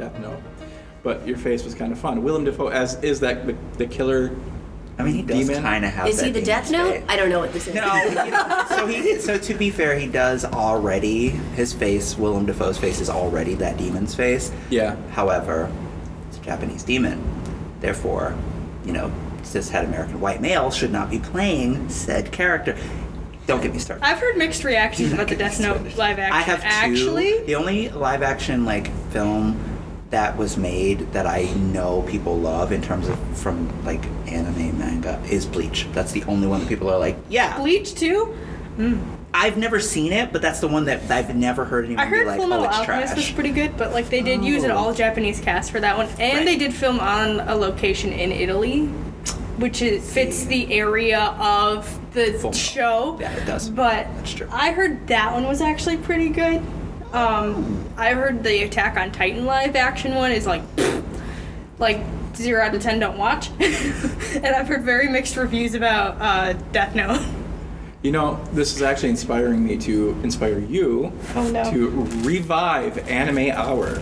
Death Note, but your face was kind of fun. Willem Dafoe as is that the, the killer. I mean, he does Demon? kind of have. Is he the Death Note? face. I don't know what this is. No, so he. So to be fair, he does already. His face, Willem Dafoe's face, is already that demon's face. Yeah. However, it's a Japanese demon. Therefore, you know, cishet American white male should not be playing said character. Don't get me started. I've heard mixed reactions about the Death Note live action. I have two. Actually, The only live action like film that was made that I know people love in terms of from like anime manga is Bleach. That's the only one that people are like, yeah. Bleach too. Mm. I've never seen it, but that's the one that I've never heard anyone I heard be like, Full oh, Alchemist was pretty good, but like they did use an Oh. all Japanese cast for that one, and Right. they did film on a location in Italy, which is, fits the area of the Full show. Yeah, it does. But. I heard that one was actually pretty good. Um, I heard the Attack on Titan live action one is like, like zero out of ten don't watch, and I've heard very mixed reviews about uh, Death Note. You know, this is actually inspiring me to inspire you Oh, no. to revive Anime Hour.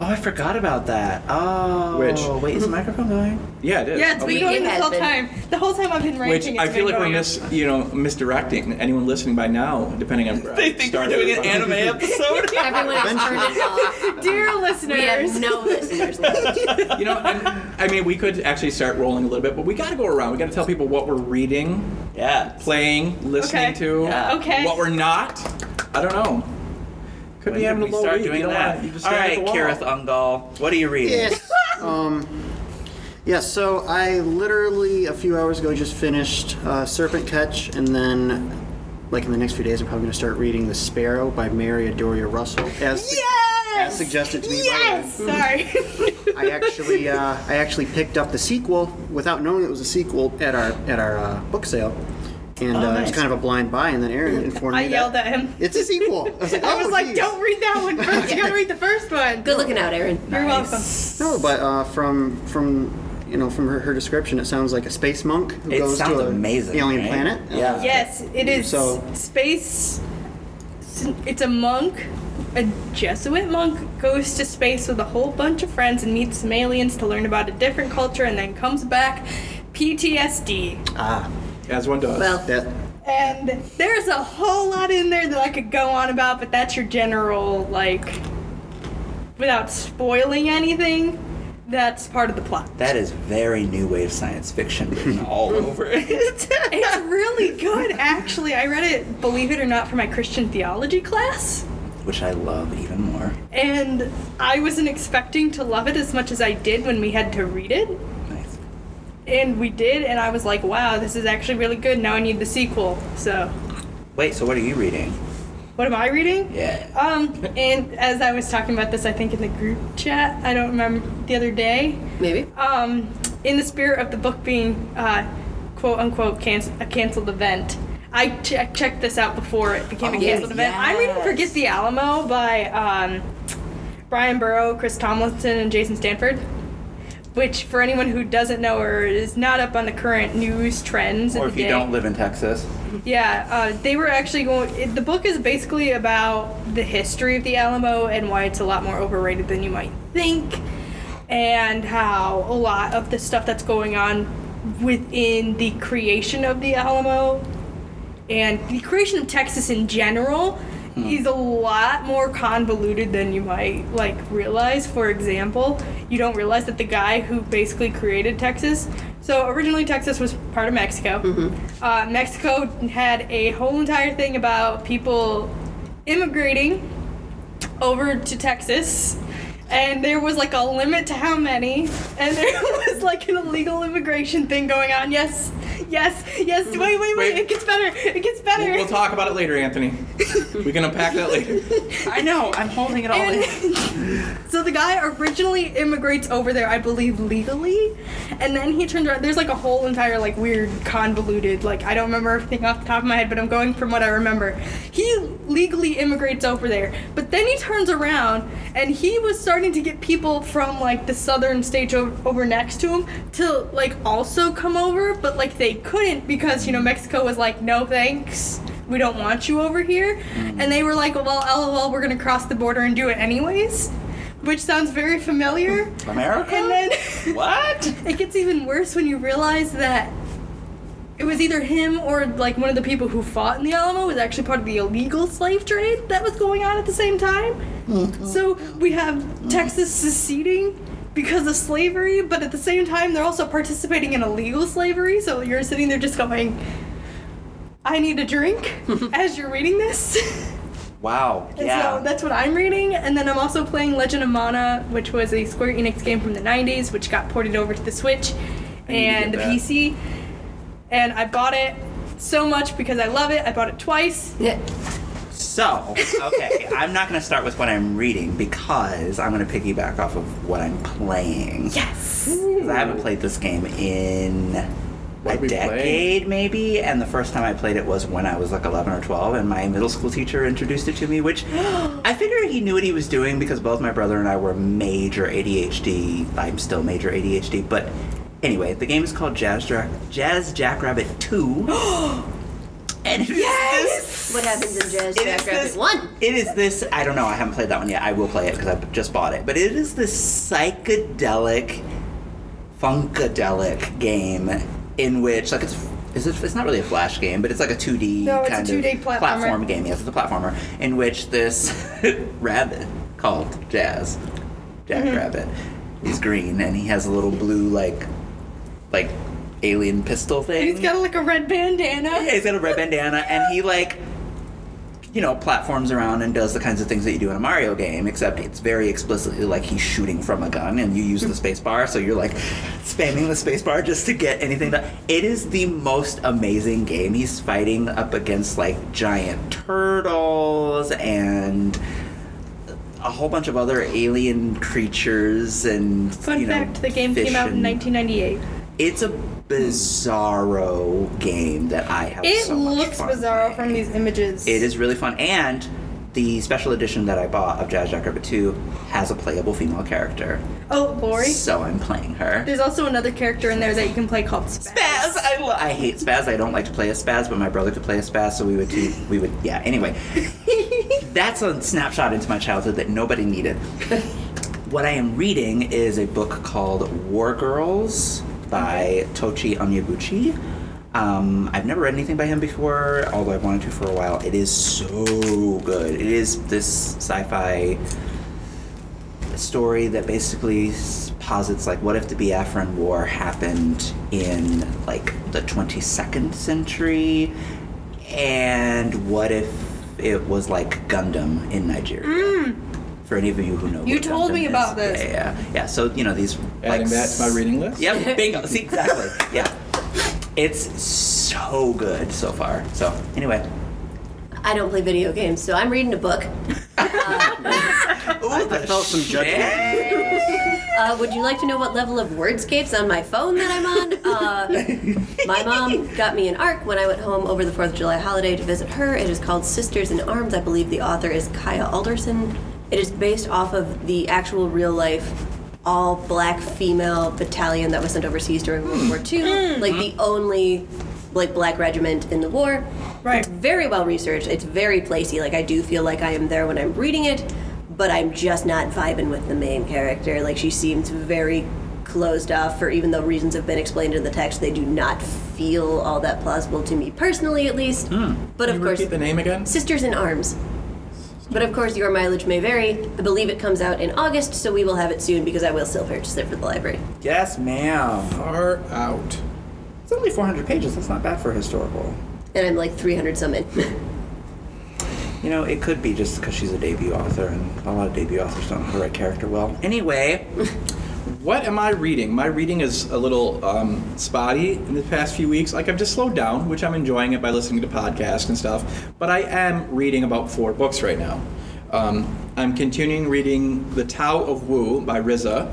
Oh, I forgot about that. Oh, Which- wait, is the microphone going? Yeah, it is. Yeah, it's oh, been we- going it this has whole been. time. The whole time I've been Which ranting. I it's feel been like we're going. mis, you know, misdirecting anyone listening by now, depending on. They think we're doing an anime episode. Everyone has turned it off. Dear listeners, We have no listeners left. You know, and, I mean, we could actually start rolling a little bit, but we got to go around. We got to tell people what we're reading, yeah. playing, listening Okay. to, Yeah. Okay. what we're not. I don't know. Could When be having we a low start week. doing you that? what? You just All stare at right, the wall. Cirith Ungol, what are you reading? Yes. um, yeah, so I literally a few hours ago just finished uh, Serpent Catch, and then, like in the next few days, I'm probably going to start reading The Sparrow by Mary Doria Russell, as, Yes! as suggested to me Yes! by Sorry. I actually uh, I actually picked up the sequel without knowing it was a sequel at our at our uh, book sale, and Oh, uh, it nice. was kind of a blind buy. And then Aaron informed I yelled that at him. it's a sequel. I was like, I oh, was like, don't read that one first. You gotta read the first one. Good looking out, Aaron. You're welcome. No, but uh, from from you know from her, her description, it sounds like a space monk who It goes to an amazing, alien right? planet. Yeah. Yes, it is So- space. It's a monk, a Jesuit monk, goes to space with a whole bunch of friends and meets some aliens to learn about a different culture, and then comes back PTSD. Ah, As one does. Well, that And there's a whole lot in there that I could go on about, but that's your general, like, without spoiling anything, that's part of the plot. That is very new wave science fiction written all over it. It's really good, actually. I read it, believe it or not, for my Christian theology class. Which I love even more. And I wasn't expecting to love it as much as I did when we had to read it. Nice. And we did, and I was like, wow, this is actually really good. Now I need the sequel. So, Wait, so what are you reading? what am I reading? Yeah. Um, and as I was talking about this, I think in the group chat, I don't remember the other day, maybe. um, in the spirit of the book being uh, quote unquote canc- a canceled event, I che- checked this out before it became a Oh, canceled event. I'm reading yes. Forget the Alamo by um, Bryan Burrough, Chris Tomlinson, and Jason Stanford. Which, for anyone who doesn't know or is not up on the current news trends, Or if you day, don't live in Texas. yeah, uh, they were actually going. It, the book is basically about the history of the Alamo and why it's a lot more overrated than you might think, and how a lot of the stuff that's going on within the creation of the Alamo and the creation of Texas in general is a lot more convoluted than you might like realize. For example, you don't realize that the guy who basically created Texas. So originally Texas was part of Mexico. Uh, Mexico had a whole entire thing about people immigrating over to Texas. And there was like a limit to how many, and there was like an illegal immigration thing going on. Yes, yes, yes. Mm-hmm. Wait, wait, wait. Wait. It gets better. It gets better. We'll, we'll talk about it later, Anthony. we can unpack that later. I know, I'm holding it all in. So the guy originally immigrates over there, I believe, legally, and then he turns around. There's like a whole entire like weird convoluted like I don't remember everything off the top of my head, but I'm going from what I remember. He legally immigrates over there, but then he turns around and he was starting to get people from like the southern states over, over next to him to like also come over, but like they couldn't because you know Mexico was like no thanks. we don't want you over here. Mm. And they were like, well, lol, we're gonna cross the border and do it anyways, which sounds very familiar. America? And then what? it gets even worse when you realize that it was either him or like one of the people who fought in the Alamo was actually part of the illegal slave trade that was going on at the same time. Mm-hmm. So we have Texas seceding because of slavery, but at the same time they're also participating in illegal slavery. So you're sitting there just going, "I need a drink" as you're reading this. Wow. And Yeah. so that's what I'm reading. And then I'm also playing Legend of Mana, which was a Square Enix game from the 90s, which got ported over to the Switch I need to and the that. PC. And I bought it so much because I love it. I bought it twice. Yeah. So, okay, I'm not going to start with what I'm reading because I'm going to piggyback off of what I'm playing. Yes. 'Cause I haven't played this game in What a did we play? decade, maybe. And the first time I played it was when I was like 11 or 12, and my middle school teacher introduced it to me, which I figured he knew what he was doing because both my brother and I were major ADHD. I'm still major ADHD, but anyway, the game is called Jazz, Jack- Jazz Jackrabbit 2. and it is this What happens in Jazz it is Jackrabbit this- 1? It is this. I don't know. I haven't played that one yet. I will play it because I just bought it. But it is this psychedelic, funkadelic game in which, like, it's is it, it's not really a flash game, but it's like a 2D No, it's a kind 2D of platformer. platform game. Yes, it's a platformer in which this rabbit called Jazz, Jack. Rabbit, is green and he has a little blue like like alien pistol thing. And he's got like a red bandana. Yeah, he's got a red bandana, and he like, you know, platforms around and does the kinds of things that you do in a Mario game. Except it's very explicitly like he's shooting from a gun, and you use the space bar, so you're like spamming the space bar just to get anything done. It is the most amazing game. He's fighting up against like giant turtles and. A whole bunch of other alien creatures and Fun you know, fact the game came out in 1998. It's a bizarro game that I have. It so much looks bizarro from these images. It is really fun, and the special edition that I bought of Jazz Jackrabbit 2 has a playable female character. Oh, Lori. So I'm playing her. There's also another character in there that you can play called Spaz. Spaz! I, lo- I hate Spaz. I don't like to play a Spaz, but my brother could play a Spaz, so we would do. We would. Yeah. Anyway, that's a snapshot into my childhood that nobody needed. what I am reading is a book called War Girls by Tochi Onyebuchi. Um, I've never read anything by him before, although I've wanted to for a while. It is so good. It is this sci-fi story that basically posits like what if the Biafran War happened in like the 22nd century and what if it was like Gundam in Nigeria for any of you who know. You what told Gundam me is. about this. yeah, yeah yeah so you know these Adding like, that to my reading list. yep bingo see exactly yeah it's so good so far so anyway I don't play video games, so I'm reading a book. Ooh, I felt some judgment. Uh, would you like to know what level of wordscapes on my phone that I'm on? Uh, my mom got me an ARC when I went home over the 4th of July holiday to visit her. It is called Sisters in Arms. I believe the author is Kaia Alderson. It is based off of the actual real life all black female battalion that was sent overseas during World hmm. War II. Hmm. Like the only like black regiment in the war. Right. It's very well researched. It's very placey. Like I do feel like I am there when I'm reading it, but I'm just not vibing with the main character. Like she seems very closed off for even though reasons have been explained in the text, they do not feel all that plausible to me personally at least. Hmm. But of Can you course repeat the name again? Sisters in Arms. But of course, your mileage may vary. I believe it comes out in August, so we will have it soon because I will still purchase it for the library. yes ma'am Far out. It's only 400 pages. That's not bad for a historical. And I'm like 300 some in. You know, it could be just because she's a debut author, and a lot of debut authors don't know how to write character well. Anyway, What am I reading? My reading is a little um, spotty in the past few weeks. Like I've just slowed down, which I'm enjoying it by listening to podcasts and stuff. But I am reading about four books right now. Um, I'm continuing reading The Tao of Wu by RZA,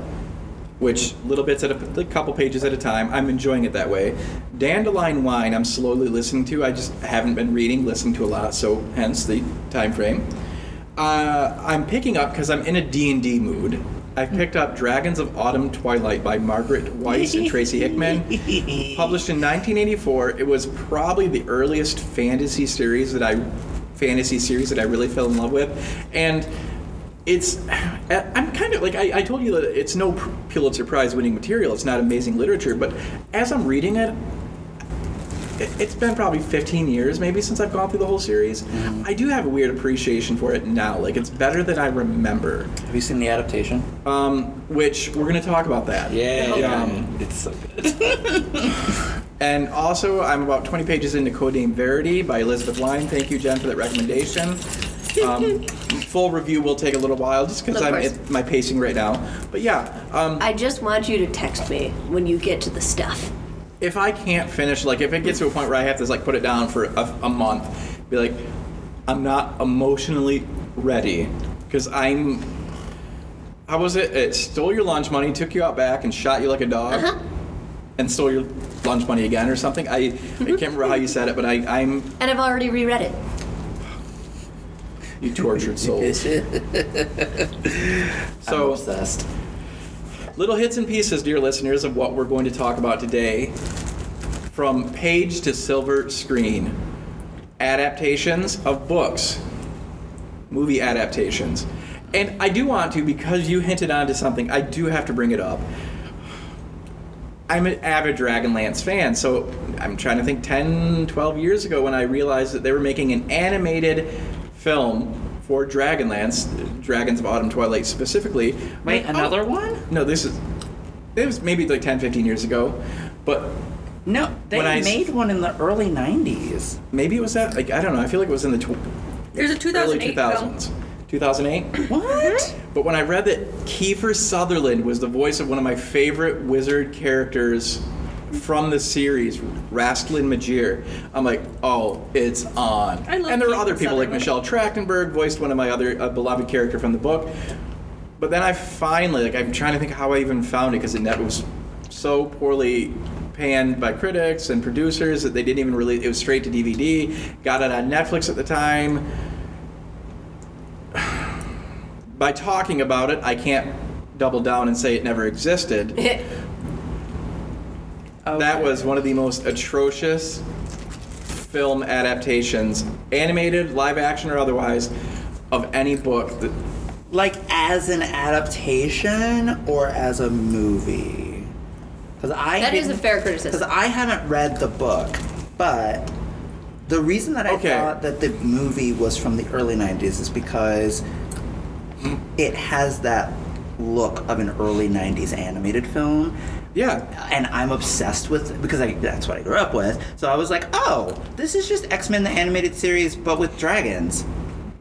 which little bits at a, couple pages at a time. I'm enjoying it that way. Dandelion Wine, I'm slowly listening to. I just haven't been reading, listening to a lot, so hence the time frame. Uh, I'm picking up because I'm in a D&D mood. I've picked up Dragons of Autumn Twilight by Margaret Weis and Tracy Hickman. Published in 1984, it was probably the earliest fantasy series that I fantasy series that I really fell in love with, and it's I'm kind of like I, I told you that it's no Pulitzer Prize winning material. It's not amazing literature, but as I'm reading it, it, it's been probably 15 years maybe since I've gone through the whole series. I do have a weird appreciation for it now. Like it's better than I remember. Have you seen the adaptation? Um, which we're gonna talk about that. Yeah, um, it's so good. and also, I'm about 20 pages into Codename Verity by Elizabeth Wein. Thank you, Jen, for that recommendation. Um, full review will take a little while just because I'm at my pacing right now. But yeah, um, I just want you to text me when you get to the stuff. If I can't finish, like if it gets to a point where I have to like put it down for a, a month, be like, I'm not emotionally ready because I'm. How was it? It stole your lunch money, took you out back, and shot you like a dog, Uh-huh. and stole your lunch money again or something. I I can't remember how you said it, but I I'm And I've already reread it. you tortured souls. I'm So obsessed. Little hits and pieces, dear listeners, of what we're going to talk about today, from page to silver screen, adaptations of books, movie adaptations. And I do want to, because you hinted onto something, I do have to bring it up. I'm an avid Dragonlance fan, so I'm trying to think 10, 12 years ago when I realized that they were making an animated film for Dragonlance, Dragons of Autumn Twilight specifically. Wait, Like, oh, another one? no, this is. It was maybe like 10, 15 years ago, but No, they When I s- made one in the early '90s. maybe it was that. Like I don't know. I feel like it was in the tw- There's a 2008 early 2008 2000s. 2008. What? But when I read that Kiefer Sutherland was the voice of one of my favorite wizard characters from the series, Raistlin Majere, I'm like, oh, it's on. I love and there are other people like Michelle Trachtenberg voiced one of my other uh, beloved character from the book. But then I finally, like, I'm trying to think how I even found it because it net was so poorly panned by critics and producers that they didn't even really. It was straight to DVD. Got it on Netflix at the time. By talking about it, I can't double down and say it never existed. That was one of the most atrocious film adaptations, animated, live action, or otherwise, of any book. That, Like as an adaptation or as a movie? Because I That is a fair criticism. Because I haven't read the book, but the reason that I Okay. thought that the movie was from the early 90s is because it has that look of an early 90s animated film. yeah, And I'm obsessed with because I, that's what I grew up with. So I was like, oh, this is just X Men the animated series, but with dragons.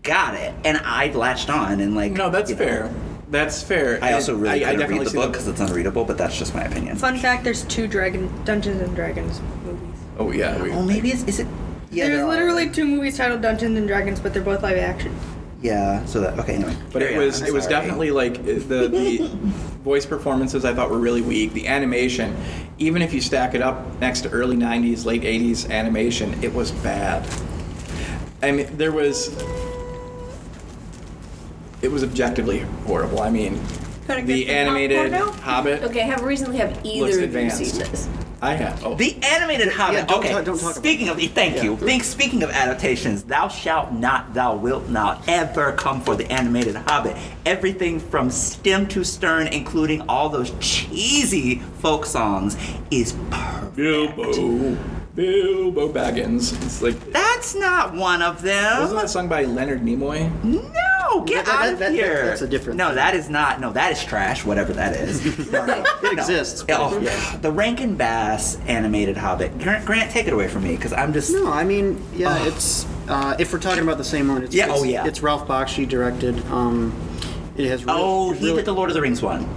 Got it. And I latched on and like. no, that's you know, fair. That's fair. I also really I, I definitely read the book because it's unreadable, but that's just my opinion. Fun fact: There's two Dragon Dungeons and Dragons movies. Oh yeah. Oh, we, Oh, maybe it's is it? Yeah, There's there are. literally two movies titled Dungeons and Dragons, but they're both live action. Yeah. So that okay. Anyway, But it was it was definitely like eh, the the voice performances I thought were really weak. The animation, even if you stack it up next to early '90s, late '80s animation, it was bad. I mean, there was. It was objectively horrible. I mean, Gotta get the the animated popcorn out. Hobbit. Okay, have recently have Looks either of you advanced. seen this? I have. Oh, The animated Hobbit. don't okay. talk- don't talk about speaking of, the thank you. Think, speaking of adaptations, thou shalt not, thou wilt not ever come for the animated Hobbit. Everything from stem to stern, including all those cheesy folk songs, is perfect. Bilbo, Bilbo Baggins. It's like That's not one of them. wasn't that sung by Leonard Nimoy? No, get That- that- out of that- that- here. that's a different No, thing. that is not. No, that is trash. Whatever that is. No, no, It no. exists. but- Oh, the Rankin Bass animated Hobbit. Grant, Grant take it away from me because I'm just. No, I mean, yeah, Ugh. it's uh, if we're talking about the same one, it's Yeah, it's, oh, yeah. it's Ralph Bakshi directed. Um, it has. Really, Oh, he really, did the Lord of the Rings one.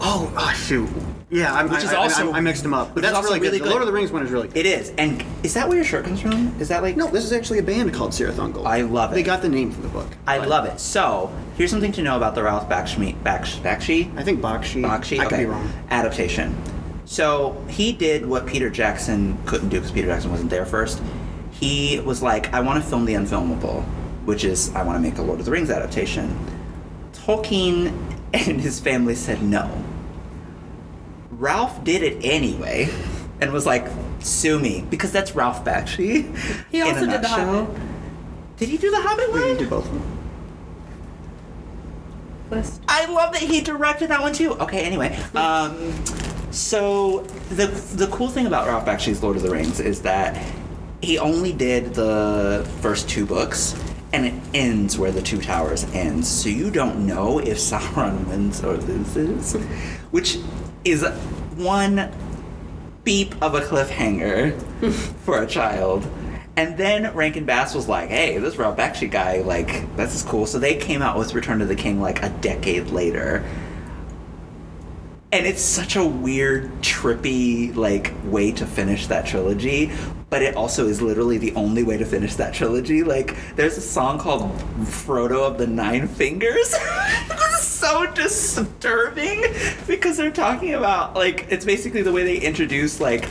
Oh, ah, shoot. Yeah, I'm, Which I, is I- I- also- I, mixed them up, but that's also really good. really The. Lord of the Rings one is really good. It is, and is that where your shirt comes from? Is that like? No, this is actually a band called Cirith Ungol. I love it. They got the name from the book. I but love it. So here's something to know about the Ralph Bakshi. Bakshi. Bakshi? I think Bakshi. Bakshi. I okay. could be wrong. Adaptation. So he did what Peter Jackson couldn't do because Peter Jackson wasn't there first. He was like, I want to film the unfilmable, which is I want to make a Lord of the Rings adaptation. Tolkien and his family said no. Ralph did it anyway and was like, sue me, because that's Ralph Bakshi. He in a also did The. Hobbit. Did he do the Hobbit We one? can do both of them. List. I love that he directed that one too. Okay, anyway. Um, so the the cool thing about Ralph Bakshi's Lord of the Rings is that he only did the first two books, and it ends where the Two Towers ends. So you don't know if Sauron wins or loses, which is one beep of a cliffhanger for a child. And then Rankin Bass was like, "Hey, this Ralph Bakshi guy, like, this is cool." So they came out with Return to the King like a decade later, and it's such a weird, trippy, like, way to finish that trilogy. But it also is literally the only way to finish that trilogy. Like, there's a song called Frodo of the Nine Fingers. so disturbing because they're talking about, like, it's basically the way they introduce, like,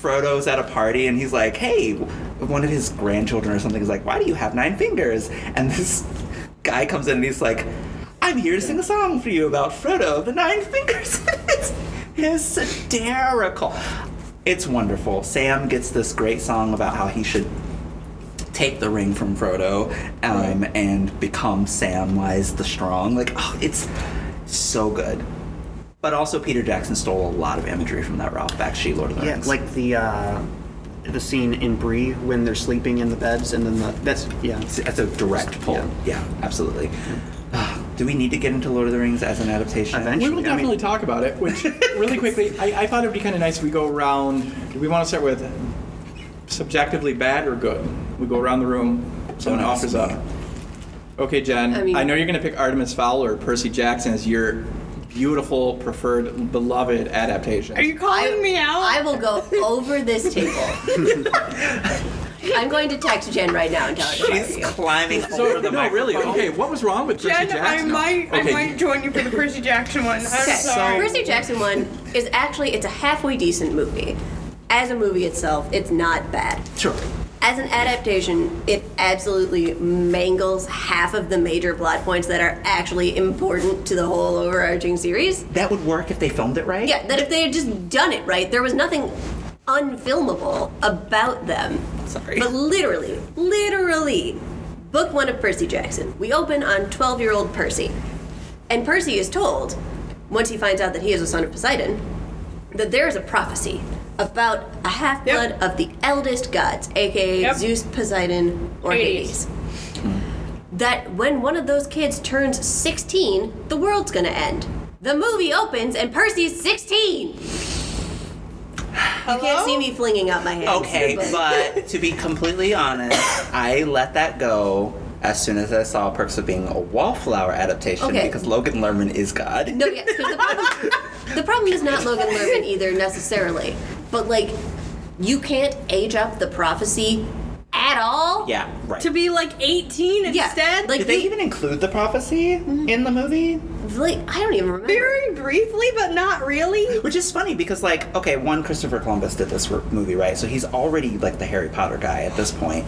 Frodo's at a party and he's like, hey, one of his grandchildren or something is like, why do you have nine fingers? And this guy comes in and he's like, I'm here to sing a song for you about Frodo, the nine fingers. it's hysterical. It's wonderful. Sam gets this great song about how he should take the ring from Frodo um, and become Samwise the Strong. Like, oh, it's so good. But also, Peter Jackson stole a lot of imagery from that Ralph Bakshi Lord of the Yeah, Rings. like the uh, the scene in Bree when they're sleeping in the beds, and then the that's yeah. That's a direct pull. Yeah. Yeah, absolutely. Do we need to get into Lord of the Rings as an adaptation? Eventually. We will I mean- definitely talk about it. Which, really quickly, I, I thought it'd be kind of nice if we go around. Do we want to start with subjectively bad or good? We go around the room. Someone Don't offers up. Okay, Jen. I I, know you're going to pick Artemis Fowl or Percy Jackson as your beautiful, preferred, beloved adaptation. Are you calling I- me out? I will go over this table. I'm going to text Jen right now and tell her She's you. climbing so, over the no, really. Okay, what was wrong with Percy Jen, I Jackson? might, I might join you for the Percy Jackson one. I'm Okay, sorry. Percy Jackson one is actually it's a halfway decent movie. As a movie itself, it's not bad. Sure. As an adaptation, it absolutely mangles half of the major plot points that are actually important to the whole overarching series. That would work if they filmed it right. Yeah, that if they had just done it right, there was nothing unfilmable about them. Sorry. But literally, literally, book one of Percy Jackson. We open on 12 year old Percy. And Percy is told, once he finds out that he is a son of Poseidon, that there is a prophecy about a half blood Yep. of the eldest gods, aka Yep. Zeus, Poseidon, or Hades. Hades. That when one of those kids turns 16, the world's gonna end. The movie opens and Percy's 16! You can't see me flinging out my hands. Okay, but to be completely honest, I let that go as soon as I saw Perks of Being a Wallflower adaptation Okay. because Logan Lerman is God. No, yes, 'cause the problem, the problem is not Logan Lerman either necessarily, but like, you can't age up the prophecy at all. Yeah, right. to be like 18 Yeah, instead? like- Did they you- even include the prophecy mm-hmm. in the movie? Like, I don't even remember. very briefly, but not really. Which is funny because, like, okay, one Christopher Columbus did this movie, right? So he's already like the Harry Potter guy at this point.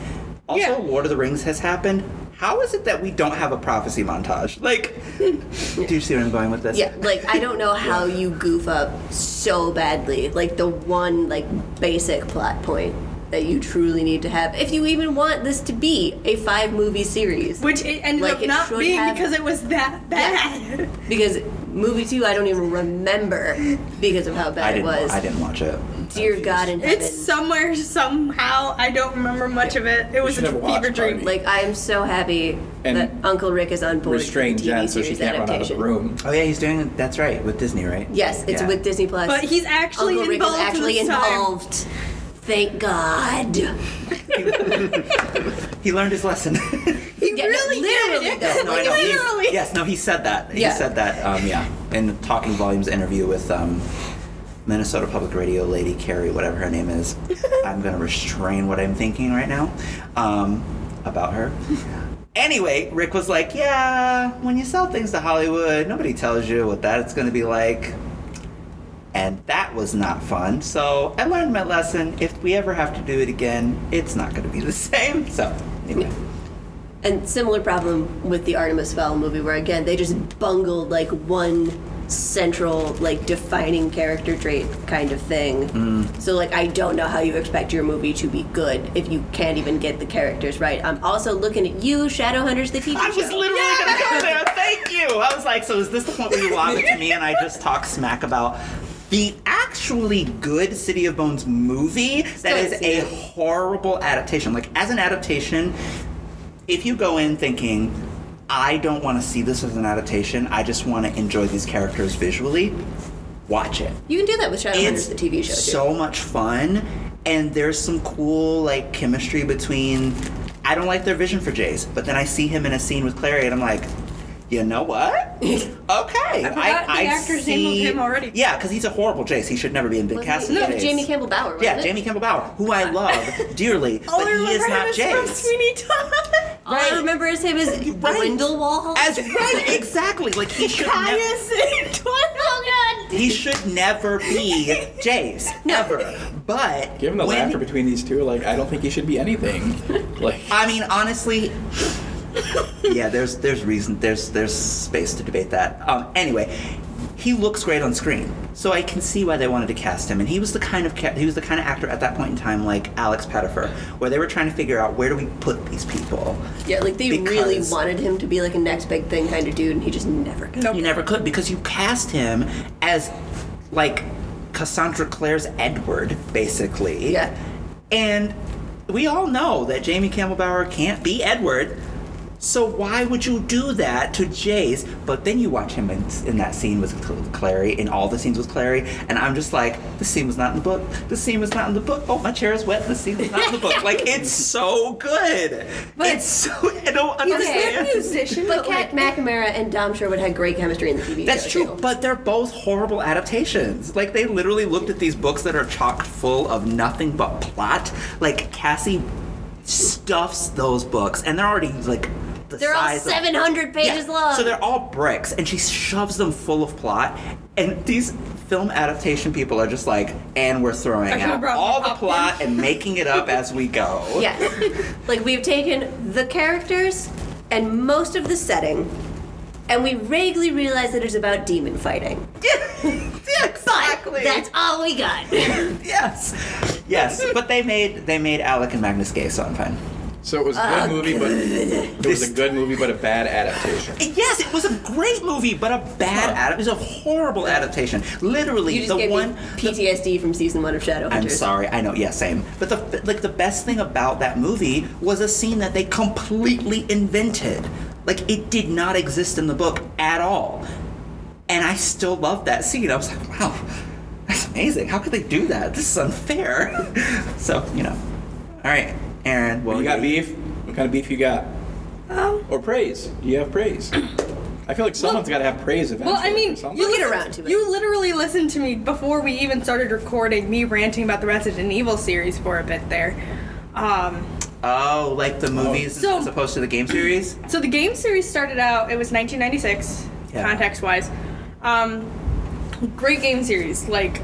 Also, Yeah. Lord of the Rings has happened. How is it that we don't have a prophecy montage? Like, do you see where I'm going with this? Yeah, like I don't know how you goof up so badly, like the one like basic plot point that you truly need to have if you even want this to be a five movie series. Which it ended Like, up not being have- because it was that bad. because movie two I don't even remember because of how bad it was. I didn't watch it. Dear God in heaven. It's somewhere, somehow. I don't remember much of it. It was should a have a fever dream. party. Like I am so happy And that Uncle Rick is on board restrain with the TV Jen so she series can't run out of adaptation. the room. Oh yeah, he's doing it. That's right with Disney, right? Yes, it's Yeah. with Disney Plus. But he's actually Uncle Rick is involved actually this time. involved. Thank God. He learned his lesson. He Yeah, no, really literally, did. though. No, I know. if He- you- Literally. yes, no, he said that. Yeah. He said that. Um, yeah, in the Talking Volumes interview with um, Minnesota Public Radio lady Carrie, whatever her name is. I'm gonna restrain what I'm thinking right now um, about her. Anyway, Rick was like, "Yeah, when you sell things to Hollywood, nobody tells you what that's gonna be like." And that was not fun. So I learned my lesson. If we ever have to do it again, it's not going to be the same. So, anyway. And similar problem with the Artemis Fowl movie, where again they just bungled like one central like defining character trait kind of thing. Mm. So like I don't know how you expect your movie to be good if you can't even get the characters right. I'm also looking at you, Shadowhunters, the TV I was show. literally gonna go there. Thank you. I was like, so is this the point where you lob it to me and I just talk smack about the actually good City of Bones movie that Still is a it. horrible adaptation? Like as an adaptation, if you go in thinking I don't want to see this as an adaptation, I just want to enjoy these characters visually, watch it You can do that with Shadowhunters, the TV show too. so much fun and there's some cool like chemistry between i don't like their vision for jace but then i see him in a scene with clary and i'm like you know what okay i forgot the actor's name of him already. yeah because he's a horrible jace he should never be in big Wasn't cast no, Jace. Jamie Campbell Bower. Wasn't yeah it? jamie campbell bower who i love dearly All but I he is remember not him is from jace Sweeney Todd. All I remember is him as Right. Grindelwald. as right exactly like he should never Caius and oh god. he should never be jace ever but Given the when- laughter between these two, like I don't think he should be anything. Like I mean, honestly, yeah. There's there's reason there's there's space to debate that. Um, anyway, he looks great on screen, so I can see why they wanted to cast him. And he was the kind of ca- he was the kind of actor at that point in time, like Alex Pettyfer, where they were trying to figure out where do we put these people. Yeah, like they really wanted him to be like a next big thing kind of dude, and he just never could. Nope. He never could because you cast him as like Cassandra Clare's Edward, basically. Yeah. And we all know that Jamie Campbell Bower can't be Edward. So why would you do that to Jace? But then you watch him in, in that scene with Clary, in all the scenes with Clary, and I'm just like, this scene was not in the book. This scene was not in the book. Oh, my chair is wet. This scene was not in the book. Like it's so good. But- it's so I don't He's a understand. good musician, But but like, McNamara and Dom Sherwood had great chemistry in the TV show. That's show. true, too. but they're both horrible adaptations. Like they literally looked at these books that are chock full of nothing but plot. Like Cassie stuffs those books, and they're already like the they're all size of- 700 pages Yeah, long. So they're all bricks, and she shoves them full of plot. And these film adaptation people are just like, and we're throwing out all the popcorn." plot and making it up as we go. Yes. like we've taken the characters and most of the setting, and we vaguely realize that it's about demon fighting. yeah, exactly. But that's all we got. yes, yes. But they made they made Alec and Magnus gay, so I'm fine. So it was a good movie, but it was a good movie, but a bad adaptation. Yes, it was a great movie, but a bad Huh. ad. It was a horrible adaptation. Literally, You just the gave one. me PTSD from season one of Shadowhunters. I'm sorry. I know. Yeah, same. But the like the best thing about that movie was a scene that they completely invented. Like it did not exist in the book at all, and I still love that scene. I was like, wow, that's amazing. How could they do that? This is unfair. so you know. All right, Aaron. Well, you got beef? What kind of beef you got? um, Or praise? Do you have praise? I feel like someone's got to have praise eventually. well, I mean, Sounds get around to it. You literally listened to me before we even started recording. Me ranting about the Resident Evil series for a bit there. Um, Oh, like the movies So- as opposed to the game series. so the game series started out. It was 1996, Yeah. context-wise. Um, great game series. Like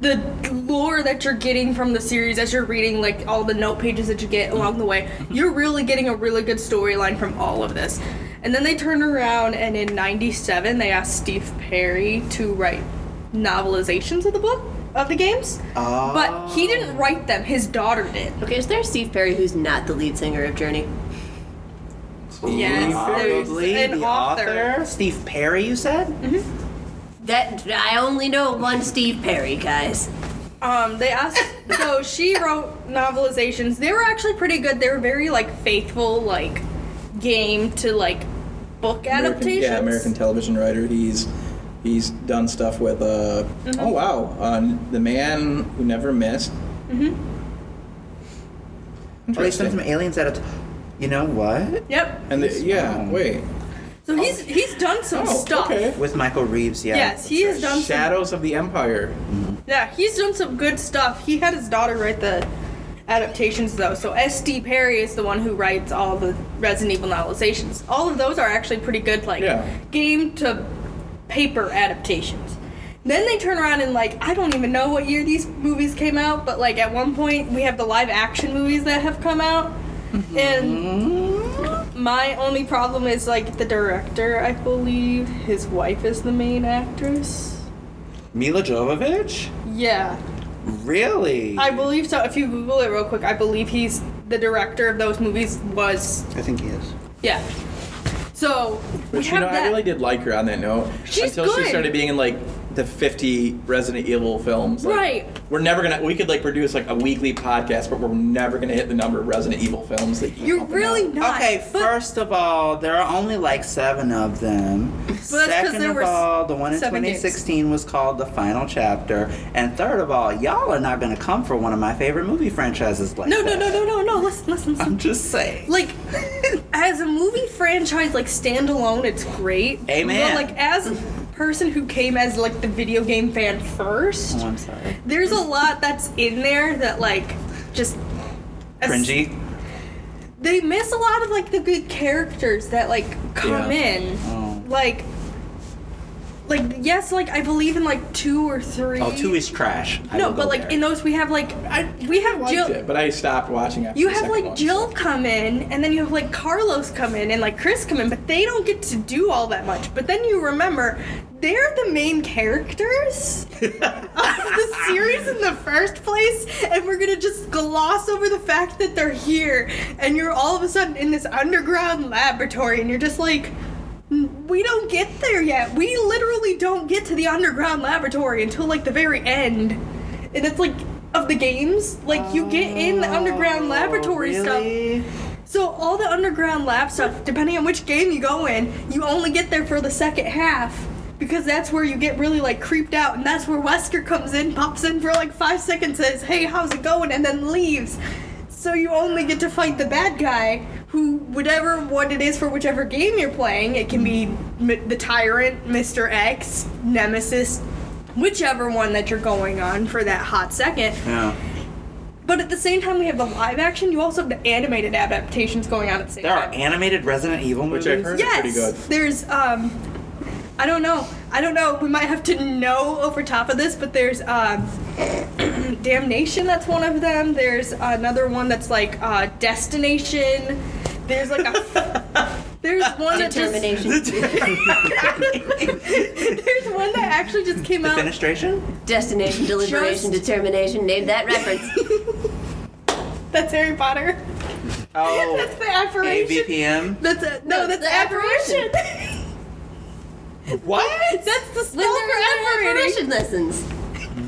the lore that you're getting from the series as you're reading, like all the note pages that you get along the way, mm-hmm. you're really getting a really good storyline from all of this. And then they turned around and in 97 they asked Steve Perry to write novelizations of the book of the games. But he didn't oh. write them, his daughter did. Okay, is there a Steve Perry who's not the lead singer of Journey? Yes, there's Probably an the author. author. Steve Perry, you said? Mm-hmm. That I only know one Steve Perry, guys. Um, they asked. so she wrote novelizations. They were actually pretty good. They were very like faithful, like game to like book American, adaptations. yeah, American television writer. He's he's done stuff with. Uh, Mm-hmm. Oh wow, uh, the man who never missed. Mm-hmm. Oh, they sent some aliens at it. You know what? Yep. And the, yeah, wrong. wait. So he's oh. he's done some Oh, stuff. okay. With Michael Reaves, yeah. Yes, he has done some. Shadows of the Empire. Mm-hmm. Yeah, he's done some good stuff. He had his daughter write the adaptations though. So S.D. Perry is the one who writes all the Resident Evil novelizations. All of those are actually pretty good, like Yeah. game to paper adaptations. Then they turn around and like I don't even know what year these movies came out, but like at one point we have the live action movies that have come out, mm-hmm. and My only problem is like the director. I believe his wife is the main actress. Milla Jovovich? Yeah, Really? I believe so. If you Google it real quick, I believe he's the director of those movies. Was I think he is. yeah. So we But you know, that. I really did like her on that note. She's until good. she started being in like the 50 Resident Evil films. Like, Right. We're never gonna. We could like produce like a weekly podcast, but we're never gonna hit the number of Resident Evil films that you. You're really out. not. Okay, but- first of all, there are only like seven of them. that's 'cause Second there of were s- all, the one in seven games. 2016 was called The Final Chapter. And third of all, y'all are not going to come for one of my favorite movie franchises like No, no, that. no, no, no, no. Listen, listen, listen. I'm just saying. like as a movie franchise like standalone it's great Amen. but like as a person who came as like the video game fan first Oh, I'm sorry. there's a lot that's in there that like just as- Cringy? they miss a lot of like the good characters that like come Yeah. in Oh. like like yes like i believe in like two or three Oh, two is trash. I no but like there. in those we have like I, we have I liked jill it, but I stopped watching after You the have like one, Jill so. come in, and then you have like Carlos come in, and like Chris come in, but they don't get to do all that much. But then you remember, they're the main characters of the series in the first place, and we're gonna just gloss over the fact that they're here, and you're all of a sudden in this underground laboratory, and you're just like. We don't get there yet. We literally don't get to the underground laboratory until like the very end. And it's like of the games, like you get in the underground oh, laboratory stuff. Oh, really? So all the underground lab stuff, depending on which game you go in, you only get there for the second half. Because that's where you get really like creeped out, and that's where Wesker comes in, pops in for like five seconds, says, "Hey, how's it going?" and then leaves. So you only get to fight the bad guy, who, whatever what it is for whichever game you're playing, it can be M- the Tyrant, Mr. X, Nemesis, whichever one that you're going on for that hot second. Yeah. But at the same time, we have the live action. You also have the animated adaptations going on at the same time. There are animated Resident Evil movies. Which I've heard are yes, pretty good. there's um, I don't know. I don't know. We might have to know over top of this, but there's um, Damnation. That's one of them. There's another one that's like uh, Destination. There's like a. There's one that just, Determination. there's one that actually just came out. Defenestration? Destination, deliberation, Just- determination. Name that reference. That's Harry Potter. Oh. That's the apparition. AVPM? That's a, no, No, that's the the apparition. What? that's the when spell they're for in apparition. apparition lessons.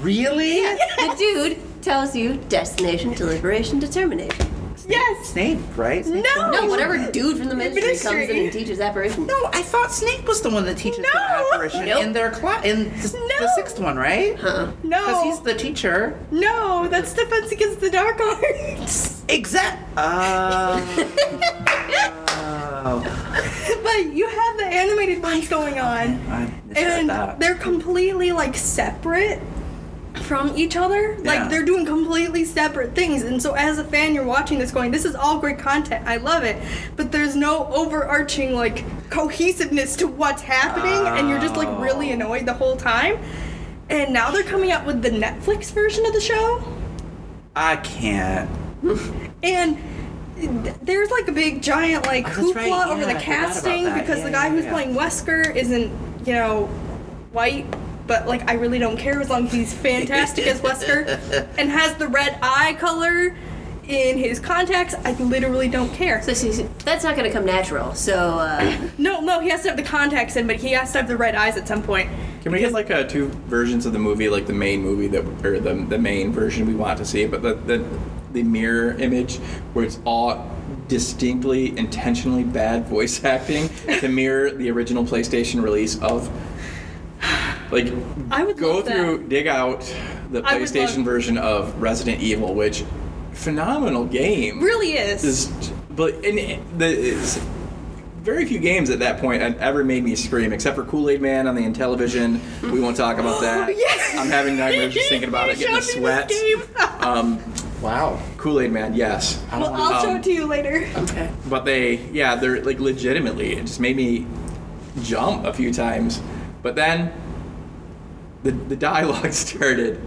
Really? The dude tells you destination, deliberation, determination. Yes. Snape, right? Snape's No. the one No, who- whatever dude from the ministry, comes in and teaches apparition. No, I thought Snape was the one that teaches No. the apparition Nope. in their class in the, the No. sixth one, right? Huh. No. Because he's the teacher. No, that's Defense Against the Dark Arts. Exact. Uh, but you have the animated ones going on, I and they're completely like separate from each other. Yeah. Like they're doing completely separate things. And so as a fan, you're watching this going, this is all great content. I love it. But there's no overarching like cohesiveness to what's happening, and you're just like really Oh. annoyed the whole time. And now they're coming out with the Netflix version of the show. I can't. And there's like a big giant like Oh, that's hoopla right, over the I forgot about casting that. because Yeah, the guy yeah, who's yeah. playing Wesker isn't, you know, white. But like I really don't care as long as he's fantastic as Wesker and has the red eye color in his contacts. I literally don't care. So see, see, that's not going to come natural. So uh, No, no, he has to have the contacts in, but he has to have the red eyes at some point. Can we get like uh, two versions of the movie, like the main movie that, or the, the main version we want to see, but the, the the mirror image where it's all distinctly, intentionally bad voice acting to mirror the original PlayStation release of. Like, I would go love that. through, dig out the PlayStation love- version of Resident Evil, which phenomenal game. Really is. Is, but and the very few games at that point had ever made me scream, except for Kool Aid Man on the Intellivision. We won't talk about that. Yes. I'm having nightmares just thinking about it, getting the sweats. Um, Wow. Kool Aid Man, yes. I don't well, wanna- I'll show um, it to you later. Okay. But they, yeah, they're like legitimately. It just made me jump a few times. But then the the dialogue started,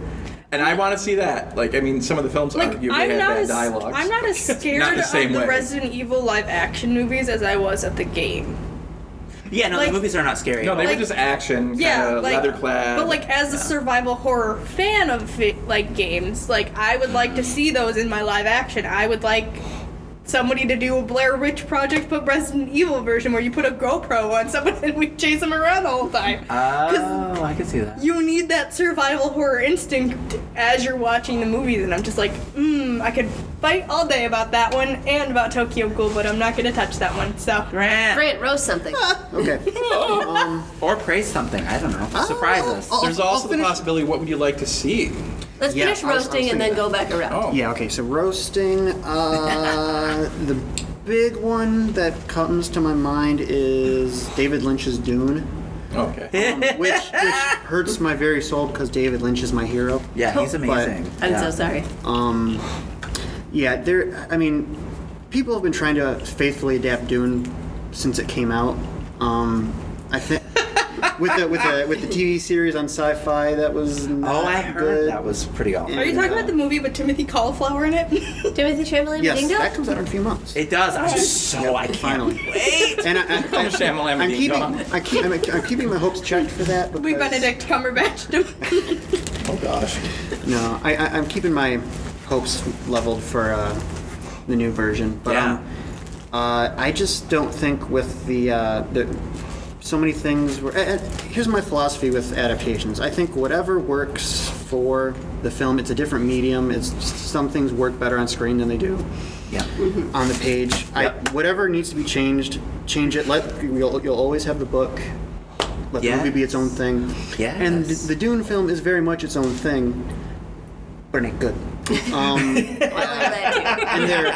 and I want to see that. Like, I mean, some of the films like arguably I'm have not bad as dialogues. I'm not as scared Not the same of the way. Resident Evil live action movies as I was at the game. Yeah, no, Like- the movies are not scary. No, they all. were just action, Yeah, kind like leather clad. But like as a survival horror fan of like games, like I would like to see those in my live action. I would like somebody to do a Blair Witch Project but Resident Evil version where you put a GoPro on someone and we chase them around the whole time. Oh, I can see that. you need that survival horror instinct as you're watching the movies, and I'm just like, mmm, I could fight all day about that one and about Tokyo Ghoul, but I'm not gonna touch that one. So Grant. Grant, roast something. Okay. um, Or praise something. I don't know. Ah, Surprise us. There's also the possibility. What would you like to see? Let's Yeah, finish I was- I was roasting and then thinking go back around. Oh, yeah. Okay. So roasting. Uh, the big one that comes to my mind is David Lynch's Dune, Okay. um, which which hurts my very soul because David Lynch is my hero. Yeah, he's But- amazing. I'm Yeah. so sorry. Um, yeah, there. I mean, people have been trying to faithfully adapt Dune since it came out. Um, I think with the with the with the TV series on Sci-Fi that was not Oh, I heard good. that was pretty awful. are you talking about the movie with Timothy Cauliflower in it? Timothy Chalamet Yes, Dingo? that comes out in a few months. It does. I'm just so I can't finally. wait. And I, I, Come Shyamalan I'm being keeping. I keep I'm, I'm keeping my hopes checked for that. we Benedict Cumberbatch. Oh gosh. No, I, I, I'm keeping my hopes leveled for uh, the new version. But Yeah. um, uh, I just don't think with the uh, the so many things. Were, uh, uh, here's my philosophy with adaptations. I think whatever works for the film, it's a different medium. It's some things work better on screen than they do Yeah. on the page. I, whatever needs to be changed, change it. Let you'll, you'll always have the book. Let the movie be its own thing. Yes. And the, the Dune film is very much its own thing, but it ain't good. Um, I like and there,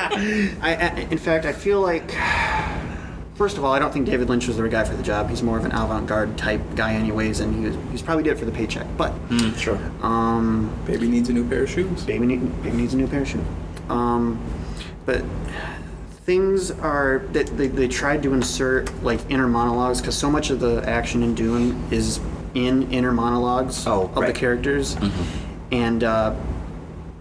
I, I, in fact, I feel like, first of all, I don't think David Lynch was the right guy for the job. He's more of an avant-garde type guy, anyways, and he was, he's probably did it for the paycheck. But Mm, sure. um, Baby needs a new pair of shoes. baby, need, baby needs a new pair of shoes. Um, but things are that they, they tried to insert like inner monologues because so much of the action in Dune is in inner monologues Oh, of right. the characters, and uh,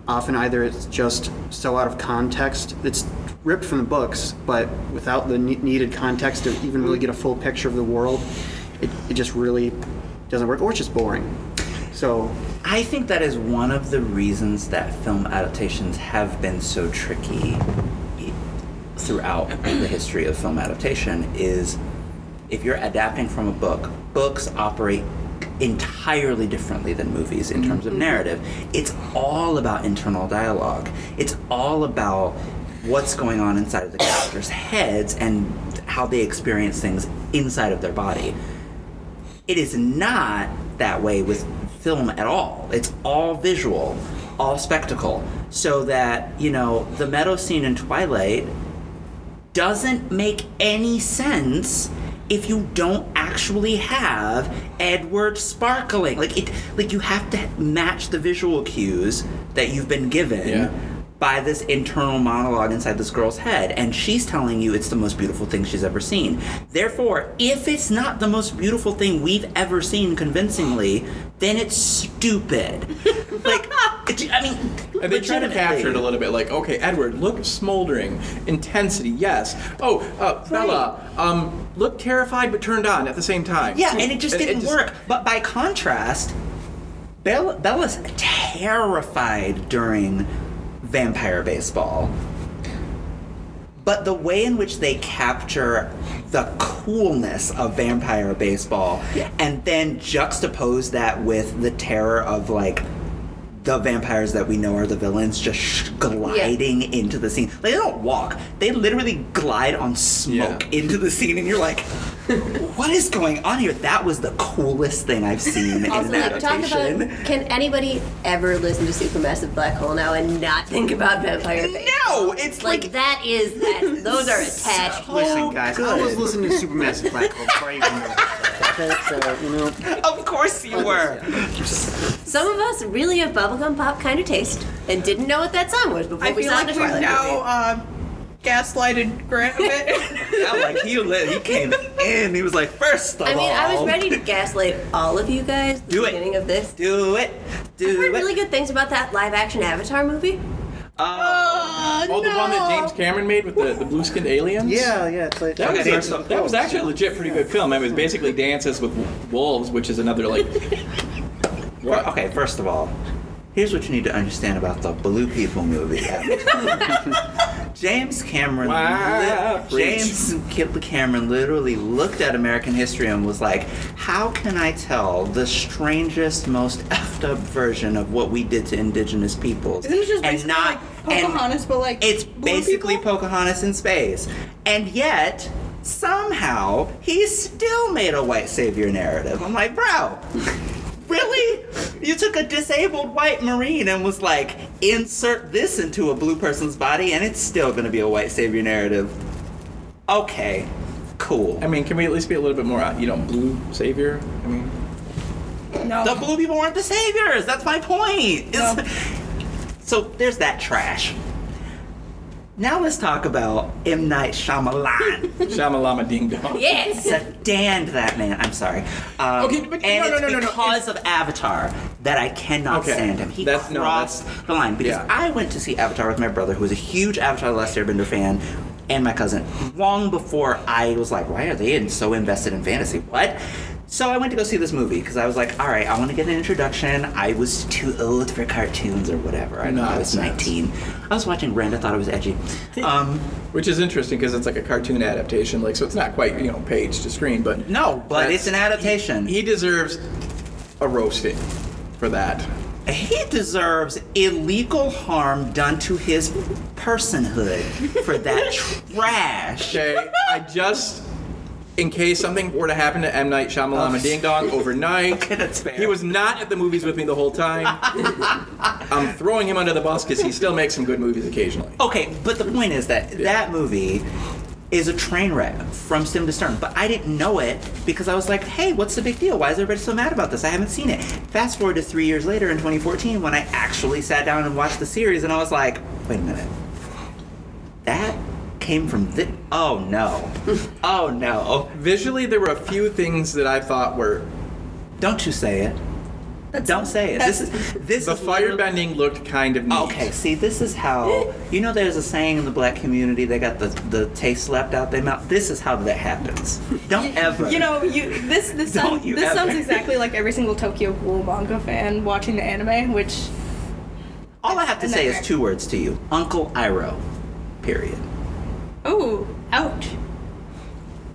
often either it's just so out of context it's ripped from the books, but without the ne- needed context to even really get a full picture of the world, it, it just really doesn't work, or it's just boring. So I think that is one of the reasons that film adaptations have been so tricky throughout the history of film adaptation is if you're adapting from a book, books operate entirely differently than movies in terms of mm-hmm. narrative. It's all about internal dialogue. It's all about what's going on inside of the characters' heads and how they experience things inside of their body. It is not that way with film at all. It's all visual, all spectacle. So that, you know, the meadow scene in Twilight doesn't make any sense if you don't actually have Edward sparkling. Like it like you have to match the visual cues that you've been given Yeah. By this internal monologue inside this girl's head and she's telling you it's the most beautiful thing she's ever seen. Therefore, if it's not the most beautiful thing we've ever seen convincingly, then it's stupid. like I mean, And they try to capture it a little bit, like, okay, Edward, look smoldering, intensity, yes. Oh, uh, Bella, um, look terrified but turned on at the same time. Yeah, and it just didn't just- work. But by contrast, Bella, Bella's terrified during Vampire Baseball. But the way in which they capture the coolness of Vampire Baseball and then juxtapose that with the terror of like the vampires that we know are the villains just sh- gliding into the scene. Like, they don't walk; they literally glide on smoke Yeah. into the scene, and you're like, "What is going on here?" That was the coolest thing I've seen in Also, an like, talk about can anybody ever listen to Supermassive Black Hole now and not think about Vampire Face? no, it's Like, like, that is that. Those are attached. listen, guys, I was listening to Supermassive Black Hole before I even knew. Okay, so you know. of course you were. Some of us really have bubblegum pop kind of taste and didn't know what that song was before I we saw like the we've Twilight now movie. uh, gaslighted Grant a bit. Yeah, like he lit, he came in. He was like, first of all. I mean, I was ready to gaslight all of you guys at the Do it. beginning of this. Do it. Do I've heard it. really good things about that live action Avatar movie. Oh. oh, Oh, the one that. James Cameron made with the, the blue skinned aliens? Yeah, yeah. It's like That was, here's a- some- that was actually a legit pretty good film. It was basically Dances with Wolves, which is another, like. Fir- Okay, first of all, here's what you need to understand about the Blue People movie. James Cameron, Wow, li- James Ki- Cameron literally looked at American history and was like, "How can I tell the strangest, most effed up version of what we did to indigenous peoples?" Isn't it just and basically not like and Pocahontas, but like it's basically people? Pocahontas in space, and yet somehow he still made a white savior narrative. I'm like, bro. Really? You took a disabled white marine and was like, insert this into a blue person's body, and it's still gonna be a white savior narrative. Okay, cool. I mean, can we at least be a little bit more, uh, you know, blue savior? I mean, No. The blue people weren't the saviors. That's my point. No. So there's that trash. Now let's talk about M Night Shyamalan. Shamalama Ding Dong. Yes. Stand that man. I'm sorry. Um, Okay, but- and no, no, it's no, no, no. because of Avatar that I cannot Okay. stand him. He That's- no, crossed that's- the line because yeah. I went to see Avatar with my brother, who was a huge Avatar: The Last Airbender fan, and my cousin long before I was like, "Why are they in- so invested in fantasy? What?" So I went to go see this movie because I was like, "All right, I want to get an introduction." I was too old for cartoons or whatever. I know I was Nonsense. 19. I was watching Rand. I thought it was edgy. Um, Which is interesting because it's like a cartoon adaptation, like so it's not quite you know page to screen, but no, but it's an adaptation. he deserves a roasting for that. He deserves illegal harm done to his personhood for that trash. Okay, I just in case something were to happen to M Night Shyamalama. Ding Dong overnight. Okay, that's fair. He was not at the movies with me the whole time. I'm throwing him under the bus because he still makes some good movies occasionally. Okay, but the point is that that movie is a train wreck from stem to stern. But I didn't know it because I was like, hey, what's the big deal? Why is everybody so mad about this? I haven't seen it. Fast forward to three years later in 2014 when I actually sat down and watched the series and I was like, wait a minute. That came from this. Oh no. oh no. Visually, there were a few things that I thought were Don't you say it. That's- Don't say it. This is this the is literally- firebending looked kind of neat. Okay, see, this is how you know. There's a saying in the black community. They got the the taste slapped out their mouth. This is how that happens. Don't ever. You know, you this this sounds you this sounds exactly like every single Tokyo Ghoul manga fan watching the anime, which all I have to say then- is two words to you: Uncle Iroh. Period. Ooh, ouch.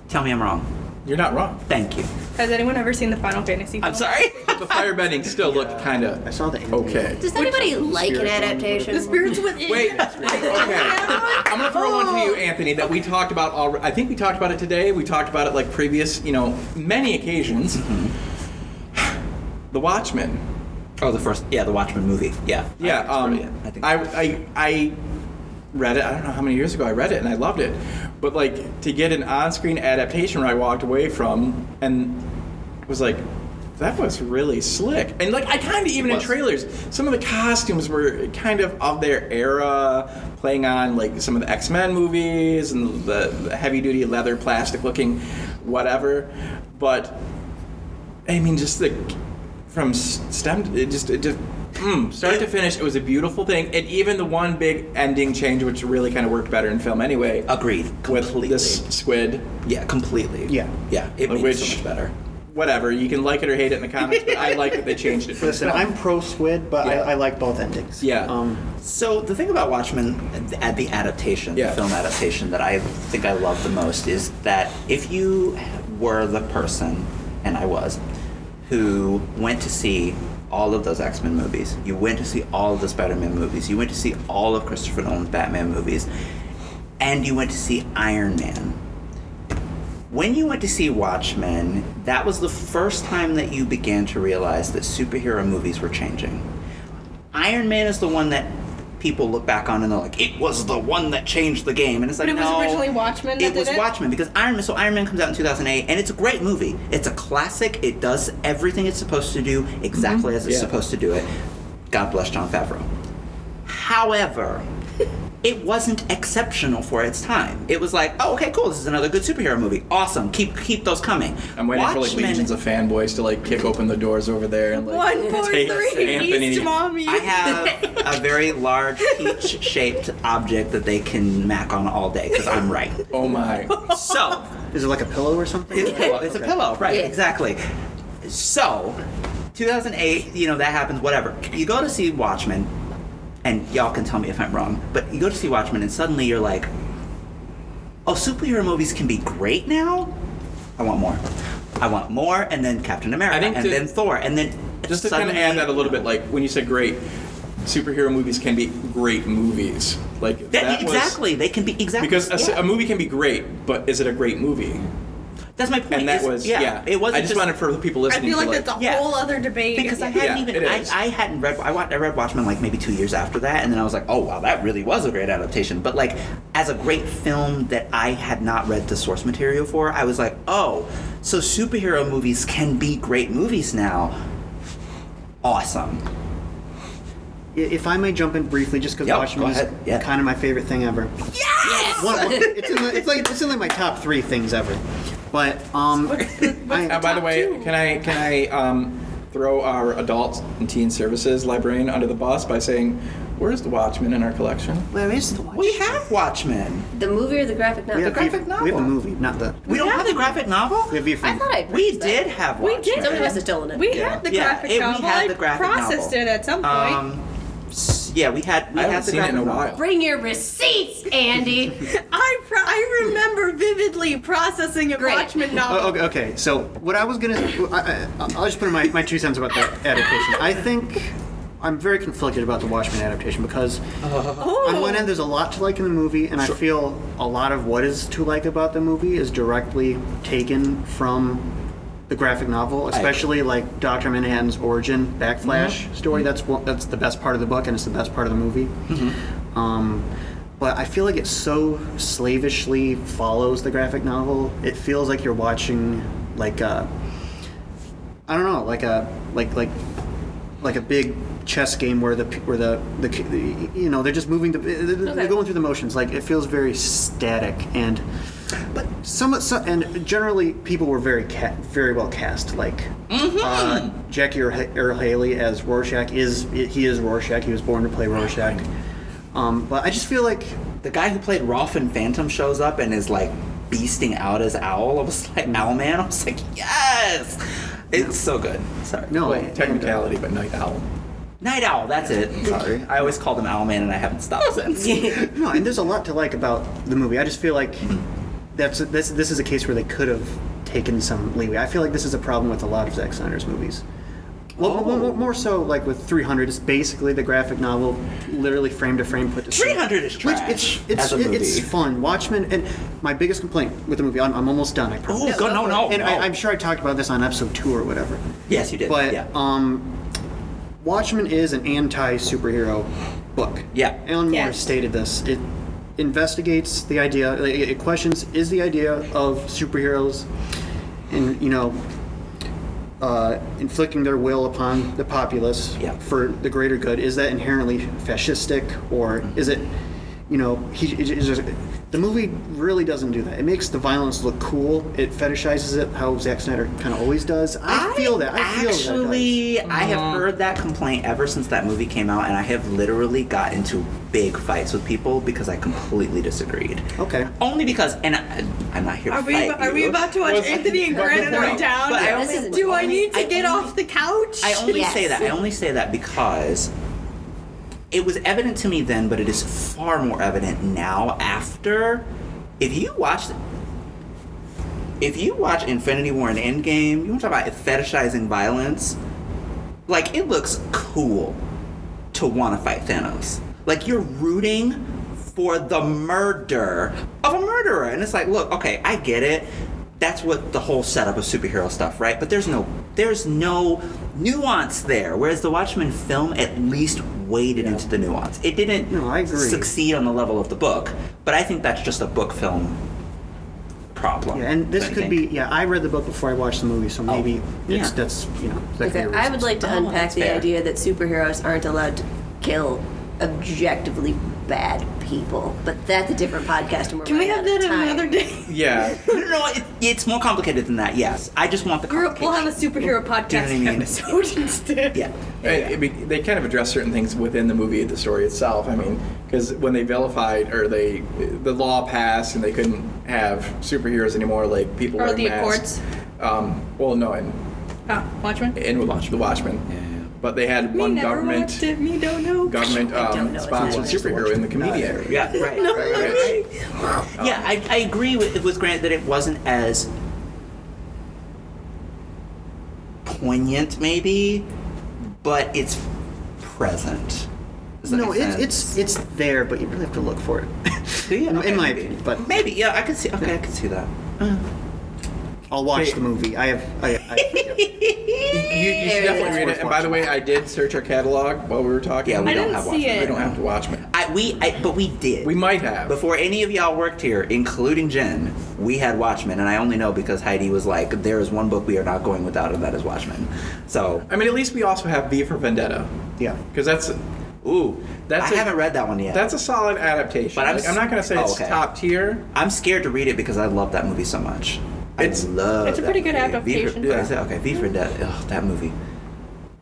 Tell me I'm wrong. You're not wrong. Thank you. Has anyone ever seen the Final Fantasy? I'm sorry. The firebending still looked kind of. I saw the okay. Does anybody like an adaptation? The spirits within. Wait, okay. I'm gonna throw one to you, Anthony, that we talked about already. I think we talked about it today. We talked about it like previous, you know, many occasions. The Watchmen. Oh, the first, yeah, the Watchmen movie. Yeah. Yeah, think it's um. I think. I, I I read it. I don't know how many years ago I read it, and I loved it. But like to get an on-screen adaptation where I walked away from and was like, that was really slick. And like I kind of even in trailers, some of the costumes were kind of of their era, playing on like some of the X-Men movies and the, the heavy-duty leather, plastic-looking, whatever. But I mean, just the from stem, it just it just mm, start to finish, it was a beautiful thing. And even the one big ending change, which really kind of worked better in film anyway, Agreed. with Completely. this squid. yeah, completely. Yeah. Yeah. It made Which- so much better. Whatever, you can like it or hate it in the comments, but I like that they changed it. Listen, film. I'm pro squid, but Yeah. I, I like both endings. Yeah. Um, So the thing about Watchmen, at the adaptation, Yeah. the film adaptation that I think I love the most is that if you were the person, and I was, who went to see all of those X-Men movies, you went to see all of the Spider-Man movies, you went to see all of Christopher Nolan's Batman movies, and you went to see Iron Man. When you went to see Watchmen, that was the first time that you began to realize that superhero movies were changing. Iron Man is the one that people look back on and they're like, it was the one that changed the game. And it's like, But it was no, originally Watchmen that It was it? Watchmen because Iron Man. So Iron Man comes out in 2008, and it's a great movie. It's a classic. It does everything it's supposed to do exactly mm-hmm. as it's Yeah. supposed to do it. God bless Jon Favreau. However, it wasn't exceptional for its time. It was like, oh, okay, cool. This is another good superhero movie. Awesome. Keep keep those coming. I'm waiting for like Watchmen- legions of fanboys to like kick open the doors over there and like One four take three Anthony. East Mommy. I have a very large peach-shaped object that they can mac on all day because I'm right. Oh my! So Is it like a pillow or something? it's a pillow. It's a pillow, right? Yeah. Exactly. So, 2008, you know that happens. Whatever. You go to see Watchmen, and y'all can tell me if I'm wrong, but you go to see Watchmen, and suddenly you're like, "Oh, superhero movies can be great now. I want more. I want more." And then Captain America, and to- then Thor, and then Just to kind of add that a little bit, like when you said great, superhero movies can be great movies. Like That- that was- exactly. they can be exactly because a, yeah. a movie can be great, but is it a great movie? That's my point. And that is- was yeah. It wasn't I just, wanted for the people listening. I feel like to, that's a Yeah. whole other debate. because I hadn't even it I. I hadn't read I, wa- I read Watchmen like maybe two years after that and then I was like oh wow that really was a great adaptation but like as a great film that I had not read the source material for I was like oh so superhero movies can be great movies now awesome I- If I may jump in briefly, just because Yep, Watchmen is. Yeah. kind of my favorite thing ever. yes One- one- it's, in the, it's like it's in like my top three things ever. But um, I, Uh, by the way, can I can I um, throw our adult and teen services librarian under the bus by saying, "Where's the Watchmen in our collection?" where is the Watchmen? we have Watchmen The movie or the graphic novel? We have, graphic we have the novel. movie, not the. we don't have the graphic novel We have View. I thought I. we that. did have We did. Somebody must have stolen it. We Yeah. had the Yeah, graphic it- we had the graphic processed novel. it at some point. um s- yeah we had we I had haven't the seen it in a novel. while. Bring your receipts, Andy. I pro- I remember vividly processing a Great. Watchmen oh, novel. Oh, okay, okay, so what I was gonna, I, I, I'll just put in my, my two cents about the adaptation. I think I'm very conflicted about the Watchmen adaptation because Oh. on one end there's a lot to like in the movie, and I feel a lot of what is to like about the movie is directly taken from the graphic novel, especially like Doctor Manhattan's origin backflash mm-hmm. story. Mm-hmm. That's one, that's the best part of the book, and it's the best part of the movie. Mm-hmm. Um, but I feel like it so slavishly follows the graphic novel. It feels like you're watching like a, I don't know, like a like like like a big chess game where the where the the, the you know they're just moving the they're Okay. going through the motions. Like it feels very static and. But some, some and generally people were very ca- very well cast. Like uh, Jackie Earle Haley as Rorschach is he is Rorschach. He was born to play Rorschach. Um, but I just feel like the guy who played Rolf in Phantom shows up and is like beasting out as Owl. I was like Owlman. I was like, yes, it's so good. Sorry. no Well, technicality, but Night Owl. Night Owl. That's it. Sorry. I always called him Owlman, and I haven't stopped since. No, and there's a lot to like about the movie. I just feel like that's this this is a case where they could have taken some leeway. I feel like this is a problem with a lot of Zack Snyder's movies. Well, Oh. more, more- more so like with 300, it's basically the graphic novel, literally frame to frame put to 300 is Which trash it's it's as a it- it's fun. Watchmen and my biggest complaint with the movie. I'm, I'm almost done. I promise. Oh, go, no, no. and no. I, I'm sure I talked about this on episode two or whatever. yes, you did. But yeah. um, Watchmen is an anti-superhero book. Yeah. Alan Moore Yes. stated this. It investigates the idea. like, It questions: Is the idea of superheroes, and you know, uh, inflicting their will upon the populace Yeah. for the greater good, is that inherently fascistic, or is it? You know, he, it- just, the movie really doesn't do that. It makes the violence look cool. It fetishizes it, how Zack Snyder kind of always does. I, feel that. I feel that. does. actually, I have mm-hmm. heard that complaint ever since that movie came out, and I have literally got into big fights with people because I completely disagreed. Okay. Only because, and I, I'm not here Are to we, fight are we about to watch Was- Anthony and but Granite before- on down? but I only, this is- Do I need to I get only- off the couch? I only Yes. say that. I only say that because it was evident to me then, but it is far more evident now after. If you watch, if you watch Infinity War and Endgame, you want to talk about fetishizing violence. Like it looks cool to want to fight Thanos. Like you're rooting for the murder of a murderer, and it's like, look, okay, I get it. That's what the whole setup of superhero stuff, right? But there's no, there's no nuance there. Whereas the Watchmen film at least waded into the nuance. It didn't No, I agree. succeed on the level of the book, but I think that's just a book film problem. Yeah, and this could be. Yeah, I read the book before I watched the movie, so oh, maybe yeah. it's that's you know. that Okay, a I reason. would like to Oh, unpack that's the fair. idea that superheroes aren't allowed to kill objectively bad people. But that's a different podcast, and we're Can we have that another day? Yeah. No, no, no it, it's more complicated than that. Yes, I just want the We're, we'll have a superhero podcast Do you know what I mean? episode instead. Yeah. And it be, they kind of address certain things within the movie, the story itself. I mean, because when they vilified or they, the law passed and they couldn't have superheroes anymore, like people Or wearing the masks. Accords. Um, well, no, and. Oh, Watchmen. And in the Watchmen. Yeah, yeah. But they had one government watched. Me don't know. government I don't um, know. It's sponsored superhero in the comedian. Area. Yeah, right. No, right, right, right. Yeah, I, I agree with, with Grant that it wasn't as poignant, maybe, but it's present. No, make it's it's it's there, but you really have to look for it. Do you? in, Okay, in my maybe. opinion, but maybe. Yeah, I could see. Okay, I could see that. I'll watch Okay. the movie. I have. I, I, You, you should definitely read it. And by the way, I did search our catalog while we were talking. Yeah, we I don't didn't have see Watchmen. it. We don't have to Watchmen. I, we, I, but we did. We might have. Before any of y'all worked here, including Jen, we had Watchmen, and I only know because Heidi was like, "There is one book we are not going without, and that is Watchmen." So, I mean, at least we also have V for Vendetta. yeah. Because that's ooh, That's I a- haven't read that one yet. that's a solid adaptation. But I'm Like, s- I'm not going to say oh, it's okay. top tier. I'm scared to read it because I love that movie so much. It's- I love. It's a pretty good movie. adaptation. V for, yeah. is it? Okay, V for Death. Ugh, that movie.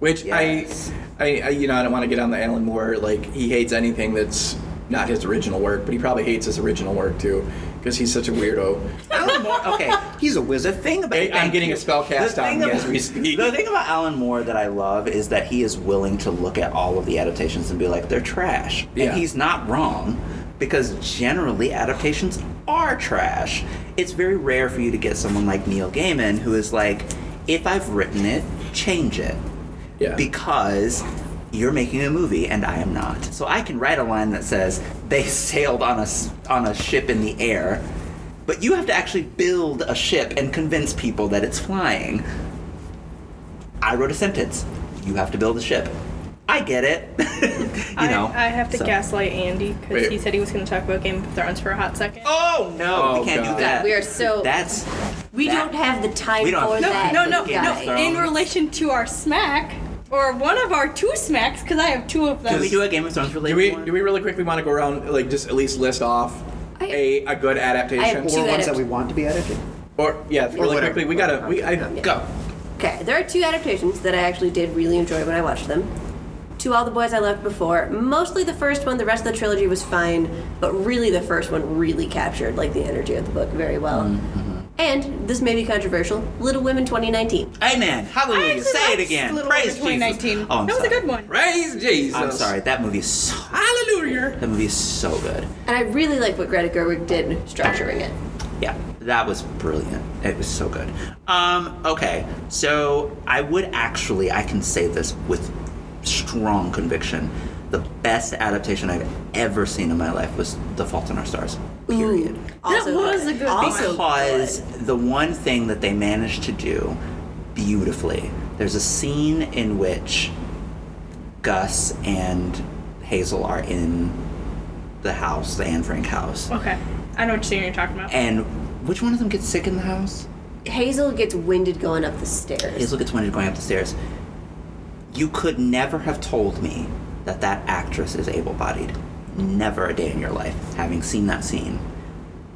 Which Yes. I, I, I, you know, I don't want to get on the Alan Moore. Like he hates anything that's not his original work, but he probably hates his original work too, because he's such a weirdo. Alan Moore. Okay, He's a the wizard. thing about Hey, I'm getting you. a spell cast The on me about- as we speak. The thing about Alan Moore that I love is that he is willing to look at all of the adaptations and be like, they're trash. Yeah. And he's not wrong because generally adaptations are trash. It's very rare for you to get someone like Neil Gaiman who is like, if I've written it, change it. Yeah. Because you're making a movie and I am not. So I can write a line that says they sailed on a on a ship in the air, but you have to actually build a ship and convince people that it's flying. I wrote a sentence. You have to build a ship. I get it. you I, know. I have to so- gaslight Andy because he said he was going to talk about Game of Thrones for a hot second. Oh no, Oh, we can't God. do that. We are so- That's We that- don't have the time We don't for have- no, that. no, no, Game of guys. no. In relation to our smack, or one of our two smacks, because I have two of them. Can we do a Game of Thrones related Do we one? do we really quickly want to go around like just at least list off I- a, a good adaptation? I have Or two ones that we want to be edited. Or yeah, really whatever. quickly. We gotta we I, Yeah. go. Okay, there are two adaptations that I actually did really enjoy when I watched them. To All the Boys I Loved Before. Mostly the first one, the rest of the trilogy was fine, but really the first one really captured like the energy of the book very well. Mm-hmm. And this may be controversial, Little Women 2019. Amen. I Hallelujah. actually Say it again. Little Praise Women Jesus. Oh, I'm that was a good one. Praise Jesus. I'm sorry. That movie is so. Hallelujah. That movie is so good. And I really like what Greta Gerwig did structuring it. Yeah, that was brilliant. It was so good. Um, okay, so I would actually, I can say this with strong conviction. The best adaptation I've ever seen in my life was The Fault in Our Stars. Period. Also was a good one. also because good. the one thing that they managed to do beautifully, there's a scene in which Gus and Hazel are in the house, the Anne Frank house. Okay, I know what scene you're talking about. And which one of them gets sick in the house? Hazel gets winded going up the stairs. Hazel gets winded going up the stairs. You could never have told me that that actress is able-bodied. Never a day in your life, having seen that scene,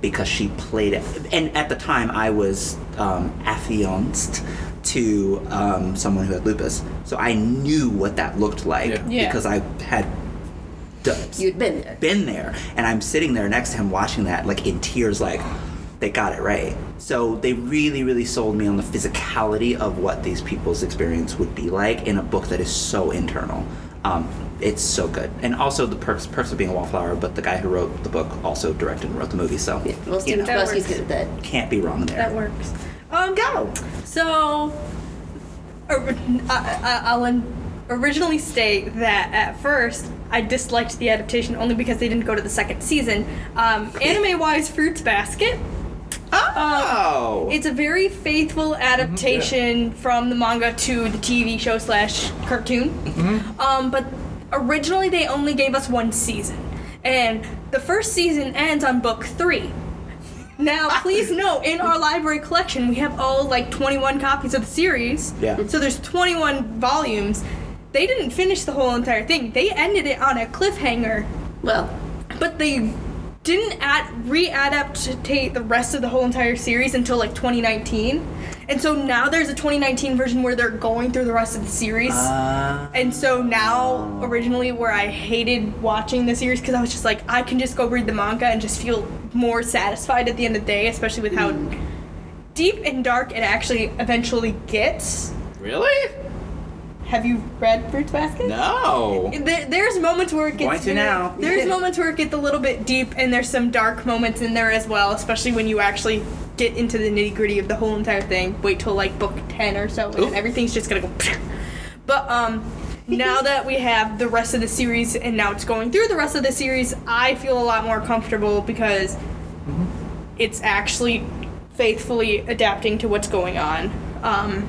because she played it. And at the time, I was um, affianced to um, someone who had lupus, so I knew what that looked like Yeah. Yeah. because I had d- You'd been there. been there and i'm sitting there next to him watching that like in tears like they got it right so they really really sold me on the physicality of what these people's experience would be like in a book that is so internal um, it's so good and also the perks perks of being a wallflower but the guy who wrote the book also directed and wrote the movie so Yeah, well, you Stephen know, That Chbosky's works. good at that. can't be wrong there That works. Um, go So, or- I, I, I'll in- originally state that at first I disliked the adaptation only because they didn't go to the second season. Um, anime wise, Fruits Basket. Oh It's a very faithful adaptation from the manga to the TV show slash cartoon. Um, but originally they only gave us one season, and the first season ends on book three. Now, please note, in our library collection, we have all like 21 copies of the series. Yeah. So there's 21 volumes. They didn't finish the whole entire thing. They ended it on a cliffhanger. Well, but they didn't add re-adaptate the rest of the whole entire series until like 2019 and so now there's a 2019 version where they're going through the rest of the series. Uh, and so now originally where i hated watching the series because i was just like i can just go read the manga and just feel more satisfied at the end of the day especially with how deep and dark it actually eventually gets. Really? Have you read fruits basket No. there, there's moments where it gets Going to very- now. There's moments where it gets a little bit deep, and there's some dark moments in there as well, especially when you actually get into the nitty gritty of the whole entire thing. Wait till like book ten or so, and Ooh. everything's just gonna go. But um, now that we have the rest of the series, and now it's going through the rest of the series, I feel a lot more comfortable because it's actually faithfully adapting to what's going on. Um,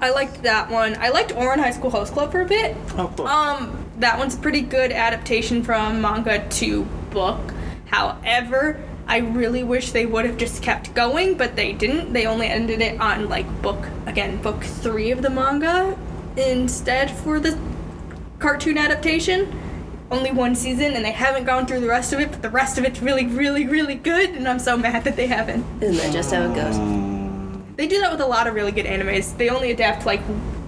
I liked that one. I liked Ouran High School Host Club for a bit. Oh, cool. Um, that one's a pretty good adaptation from manga to book. However, I really wish they would have just kept going, but they didn't. They only ended it on like book again, book three of the manga instead for the cartoon adaptation. Only one season, and they haven't gone through the rest of it. But the rest of it's really, really, really good, and I'm so mad that they haven't. Isn't that just how it goes? They do that with a lot of really good animes. They only adapt like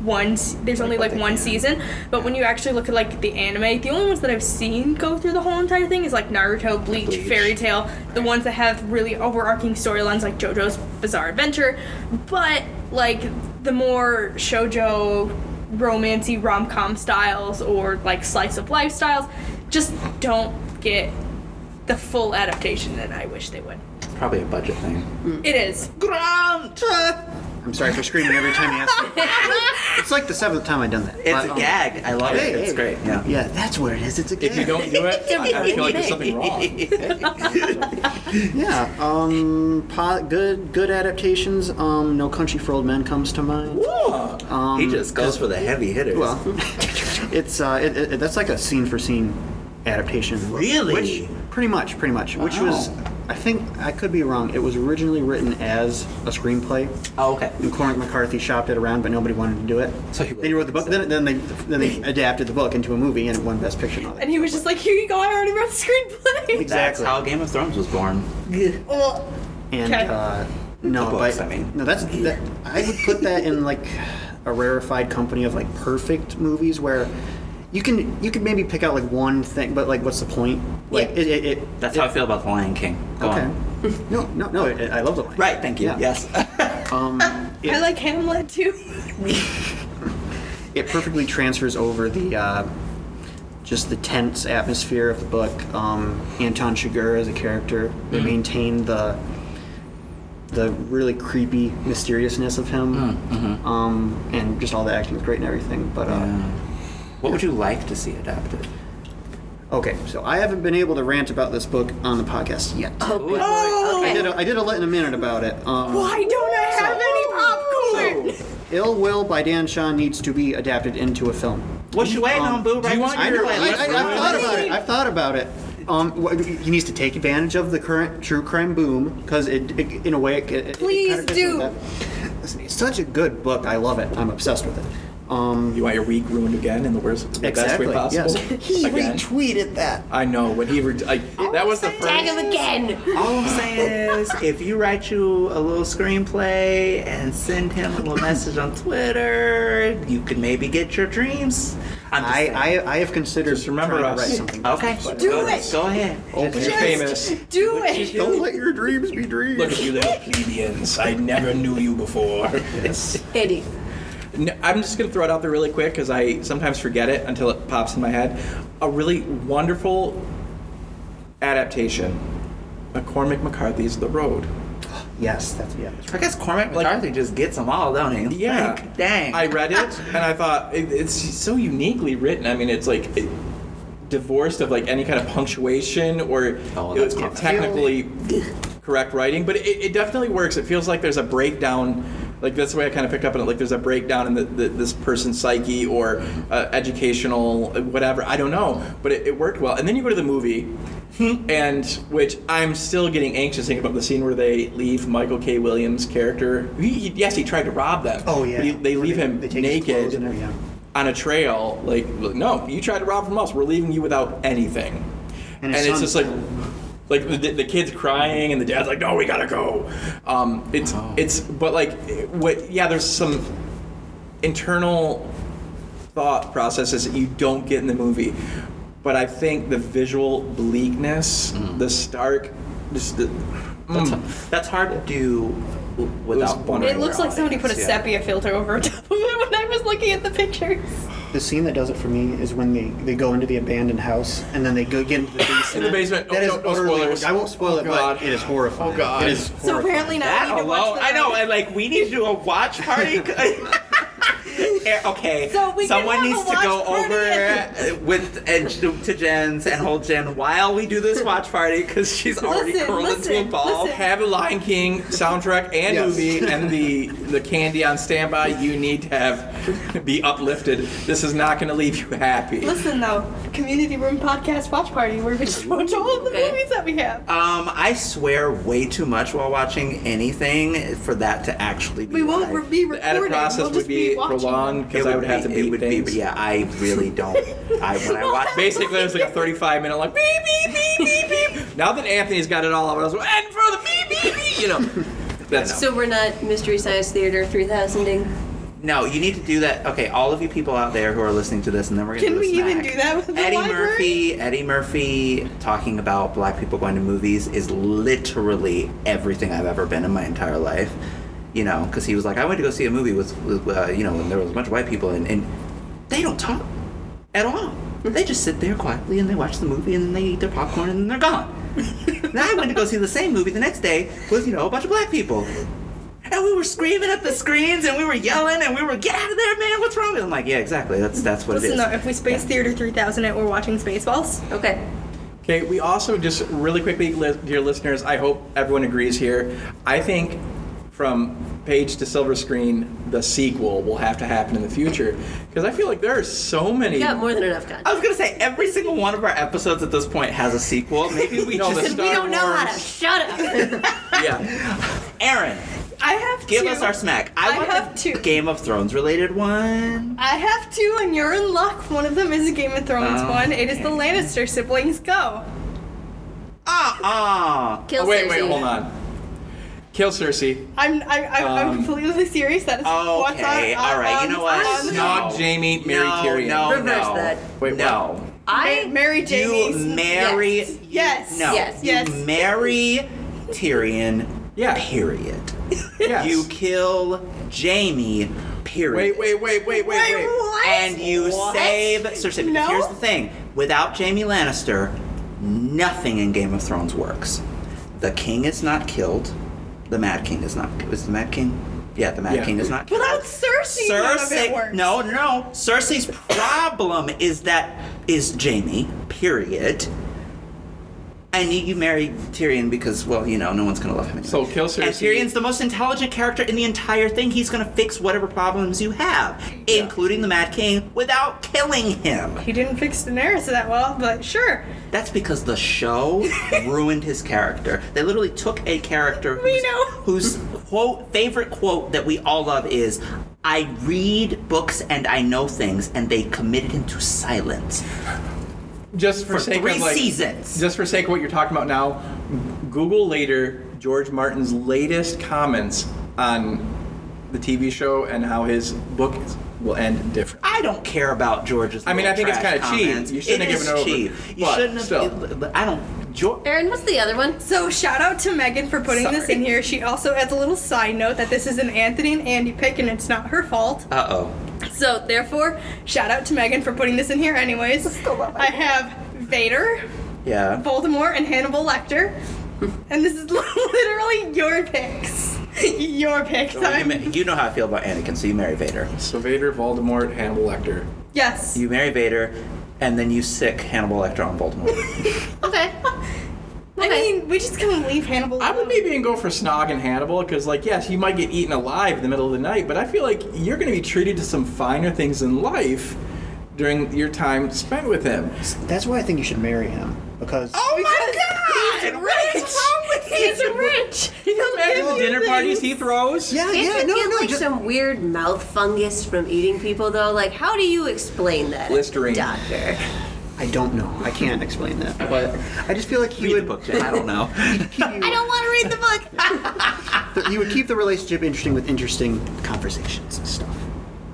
one. There's only like one season, but when you actually look at like the anime, the only ones that I've seen go through the whole entire thing is like Naruto, Bleach, Bleach. Fairy Tail, the ones that have really overarching storylines like JoJo's Bizarre Adventure. But like the more shojo, romancy rom com styles or like slice of life styles, just don't get the full adaptation that I wish they would. It's probably a budget thing. It is. Grant! I'm sorry for screaming every time you ask me. it's like the seventh time I've done that. It's But, a um, gag. I love hey, it. It's hey. great. Yeah. Yeah, that's what it is. It's a If you don't do it, I, I feel like there's something wrong. Yeah, um, po- good good adaptations. Um, No Country for Old Men comes to mind. Huh. Um, he just goes for the heavy hitters. Well, it's uh, it, it, that's like a scene for scene adaptation. of the book, Really? Which pretty much, pretty much. Which was, Wow. I think I could be wrong. It was originally written as a screenplay. oh, okay. And Cormac McCarthy shopped it around, but nobody wanted to do it. So he then he wrote the book. Then, then they then they adapted the book into a movie and it won Best Picture. And all that. And he was just like, here you go, I already wrote the screenplay. That's Exactly. how Game of Thrones was born. well, And uh, no, books, but I mean. no, that's that, I would put that in like a rarefied company of like perfect movies where you can you could maybe pick out like one thing, but like what's the point? Like Yeah. it, it, it That's it, how I feel about The Lion King. Go Okay. on. no, no, no. It, I love the line. Right, thank you. Yeah. Yes. Um, it, I like Hamlet too. it perfectly transfers over the uh, just the tense atmosphere of the book. Um, Anton Chigurh as a character, they Mm-hmm. maintain the the really creepy mysteriousness of him, Mm-hmm. um, and just all the acting is great and everything. But uh, Yeah. What would you like to see adapted? okay, so I haven't been able to rant about this book on the podcast yet. Oh, good Oh! lord. I did a, I did a lit in a minute about it. Um, Why don't I have any popcorn? Ill Will by Dan Chaon needs to be adapted into a film. What you waiting Um, on, Boo? do you Right want I, your I, I, I've thought about it. I've thought about it. Um, he needs to take advantage of the current true crime boom because it, it, in a way, it, it, it Please kinda do. Listen, it's such a good book. I love it. I'm obsessed with it. Um, You want your week ruined again in the worst, the exactly. best way possible? Yes. He Again. retweeted that. I know when he re- I, that was the first. Tag him again. All I'm saying is, if you write you a little screenplay and send him a little message on Twitter, you could maybe get your dreams. I'm I. I, I have considered Just remember trying to write something. okay, Do go, it. Go ahead. You're famous. Do it. Don't let your dreams be dreams. Look at you little plebeians. I never knew you before. Andy. No, I'm just gonna throw it out there really quick because I sometimes forget it until it pops in my head. A really wonderful adaptation. McCormick McCarthy's The Road. Yes, that's yeah. I guess Cormac Like- McCarthy just gets them all, don't he? Yeah. Like, dang. I read it and I thought it, it's so uniquely written. I mean, it's like it, divorced of like any kind of punctuation or Oh, that's it- technically correct writing, but it, it definitely works. It feels like there's a breakdown. Like that's the way I kind of picked up on it. Like there's a breakdown in the, the, this person's psyche or uh, educational whatever. I don't know, but it, it worked well. And then you go to the movie, and which I'm still getting anxious thinking about the scene where they leave Michael K. Williams' character. He, he- yes, he tried to rob them. Oh yeah. he- they leave him They his clothes naked and on a trail. Like, no, you tried to rob from us. We're leaving you without anything. and, his it's just like like the, the kid's crying and the dad's like no we gotta go um, it's Oh. it's but like what yeah there's some internal thought processes that you don't get in the movie but i think the visual bleakness the stark just the That's, mm, that's hard to do without. boring It looks like somebody put a yeah. sepia filter over top of it when I was looking at the pictures. The scene that does it for me is when they, they go into the abandoned house and then they go get into the basement. In the basement. That Oh, is no, no utterly- spoilers. I won't spoil Oh, it, God. but it is horrifying. Oh, God. It is So apparently now That we need to watch alone, I know, and like we need to do a watch party. Okay, So we someone needs to go party. over with and to to Jen's and hold Jen while we do this watch party because she's already Listen, curled into a ball. listen. have a Lion King soundtrack and Yes. movie and the the candy on standby. You need to have be uplifted. This is not going to leave you happy. Listen though, community room podcast watch party where we just watch all of the movies that we have. Um, I swear way too much while watching anything for that to actually be. We won't live. re- be The edit process we'll would just be, watching. prolonged because I would have to be- beat it would things. Be, yeah, I really don't. I when I watch Basically, it was like a 35 minute like beep beep beep beep beep. Now that Anthony's got it all out, I was like, and for the beep beep beep, you know. That's So we're not Mystery Science Theater 3000ing? No, you need to do that. Okay, all of you people out there who are listening to this, and then we're gonna Can do a we even do that with the Eddie library? Murphy, Eddie Murphy talking about black people going to movies is literally everything I've ever been in my entire life. You know, because he was like, I went to go see a movie with, with uh, you know, and there was a bunch of white people, and, and they don't talk at all. They just sit there quietly and they watch the movie and then they eat their popcorn and then they're gone. then I went to go see the same movie the next day with, you know, a bunch of black people. And we were screaming at the screens and we were yelling and we were, get out of there, man, what's wrong? And I'm like, yeah, exactly. That's that's what Listen it though, is. if we Space Theater 3000 it, we're watching Spaceballs. Okay. Okay, we also just really quickly, li- dear listeners, I hope everyone agrees here. I think from page to silver screen, the sequel will have to happen in the future because I feel like there are so many. We got more than enough content. I was gonna say every single one of our episodes at this point has a sequel. Maybe we No, just the we don't know how to Wars. shut up. Yeah, Aaron, I have give two. us our smack. I, I want have a two. Game of Thrones related one. I have two, and you're in luck. One of them is a Game of Thrones Oh, one. It is the. Lannister siblings. Go. Ah ah. Kill oh, wait, wait, hold on. Kill Cersei. I'm I, I, I'm Um, completely serious. That is what's on. Okay, on- all right. on- You know what? on the- Snog Jaime, marry no, Tyrion. No, Reverse no. that. Wait, no. I Mary You marry. Yes. you- Yes. No. Yes. You marry Tyrion. Yeah. Period. Yes. You kill Jaime. Period. Wait, wait, wait, wait, wait, Wait, wait. what? And you What? save Cersei. No. here's the thing: without Jaime Lannister, nothing in Game of Thrones works. The king is not killed. The Mad King is not. Was the Mad King? Yeah, the Mad Yeah. King is not. Without Cersei, none of it Cersei. works. No, no, no. Cersei's problem is that is Jaime. Period. And you, you marry Tyrion because, well, you know, no one's gonna love him. Anyway. So kill And Tyrion's the most intelligent character in the entire thing. He's gonna fix whatever problems you have, including the Mad King, without killing him. He didn't fix Daenerys that well, but sure. That's because the show ruined his character. They literally took a character We whose, know. whose quote favorite quote that we all love is I read books and I know things and they committed him to silence. Just for, For sake three of like, seasons. Just for sake of what you're talking about now, Google later George Martin's latest comments on the TV show and how his book is, will end different. I don't care about George's. I mean, I think it's kinda cheap. You shouldn't It have given it over. cheap. You But shouldn't still. have. I don't. George. Aaron, what's the other one? So shout out to Megan for putting this in here. She also adds a little side note that this is an Anthony and Andy pick and it's not her fault. Uh oh. So therefore, shout out to Megan for putting this in here anyways. I have Vader, Yeah. Voldemort, and Hannibal Lecter. And this is literally your picks. Your picks. So you, you know how I feel about Anakin, so you marry Vader. So Vader, Voldemort, Hannibal Lecter. yes. You marry Vader, and then you sick Hannibal Lecter on Voldemort. Okay. I mean, we just kind of leave Hannibal. I would alone. maybe even go for Snog and Hannibal because, like, yes, you might get eaten alive in the middle of the night, but I feel like you're going to be treated to some finer things in life during your time spent with him. That's why I think you should marry him because oh my He's God! rich. What is wrong with He's you? rich. Can you imagine the give dinner you parties he throws? yeah, Can't yeah, you no, get no, like just, some weird mouth fungus from eating people though? Like, how do you explain that, Listerine. doctor? I don't know. I can't explain that. But I just feel like he Read the would book, Jen. I don't know. I don't want to read the book. he would keep the relationship interesting with interesting conversations and stuff.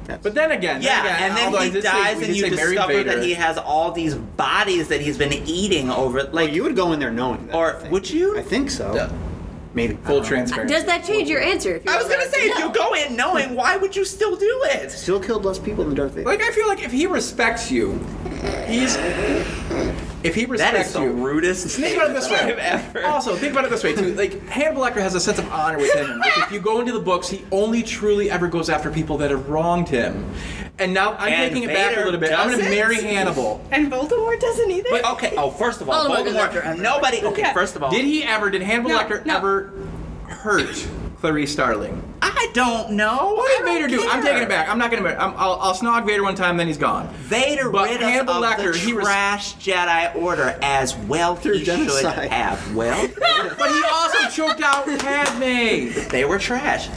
That's, But then again, Yeah, again, and then although he did say- dies, and you discover Vader. that he has all these bodies that he's been eating over. like Like, you would go in there knowing that. Or would you? I think so. Yeah. Maybe full I transparency. Does that change your answer? If I was gonna say, to if you go in knowing, why would you still do it? Still killed less people than Darth Vader. Like I feel like if he respects you, he's if he That respects is the you. rudest Think about it this way. Ever. Also, think about it this way too. Like Hannibal Lecter has a sense of honor within him. Like, if you go into the books, he only truly ever goes after people that have wronged him. And now I'm And taking it back a little bit. I'm going to marry Hannibal. And Voldemort doesn't either. But okay. Oh, first of all, Voldemort goes after Voldemort. Nobody. Okay. Yeah. First of all, Did he ever? Did Hannibal No, Lecter no. ever hurt Clarice Starling? I don't know. What I did don't Vader do? I'm taking it back. I'm not going to. I'll, I'll snog Vader one time, then he's gone. Vader But rid Hannibal us of Lecter, the he res- trash Jedi Order as well Through he should have. Well, But he also choked out Padme. they were trash.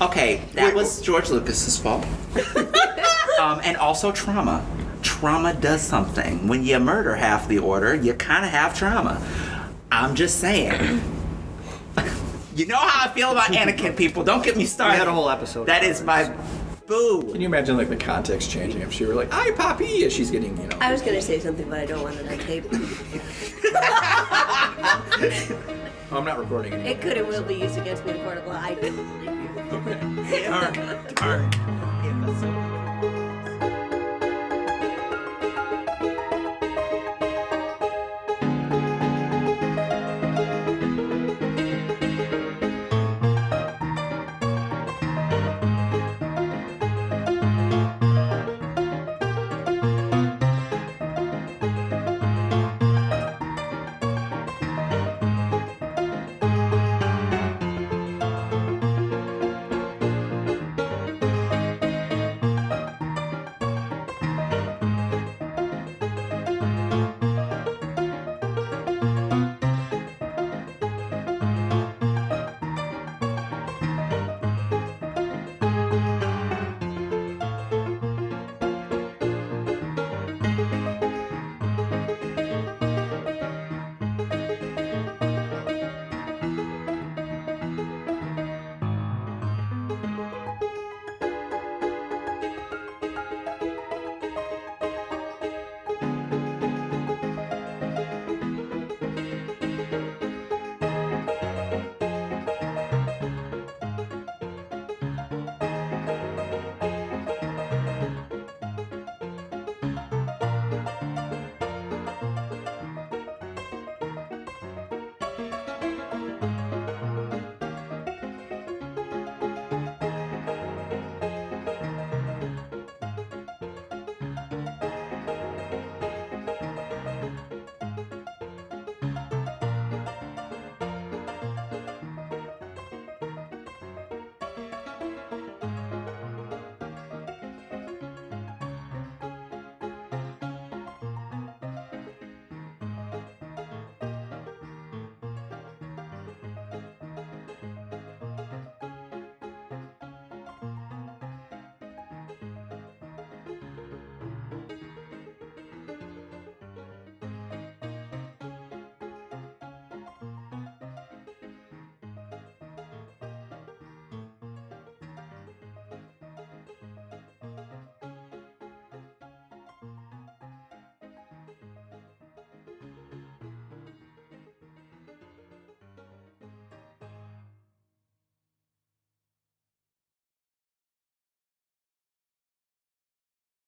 Okay, that was George Lucas's fault. um, and also trauma. Trauma does something. When you murder half the order, you kind of have trauma. I'm just saying. You know how I feel about Anakin, people. Don't get me started. We had a whole episode That about is it. my boo. Can you imagine like the context changing if she were like, "Hi, Poppy," as she's getting, you know. I was gonna say something, but I don't want it on tape. Oh, I'm not recording anymore. It could and will be used against me in court of law. I do. Dark, dark episode.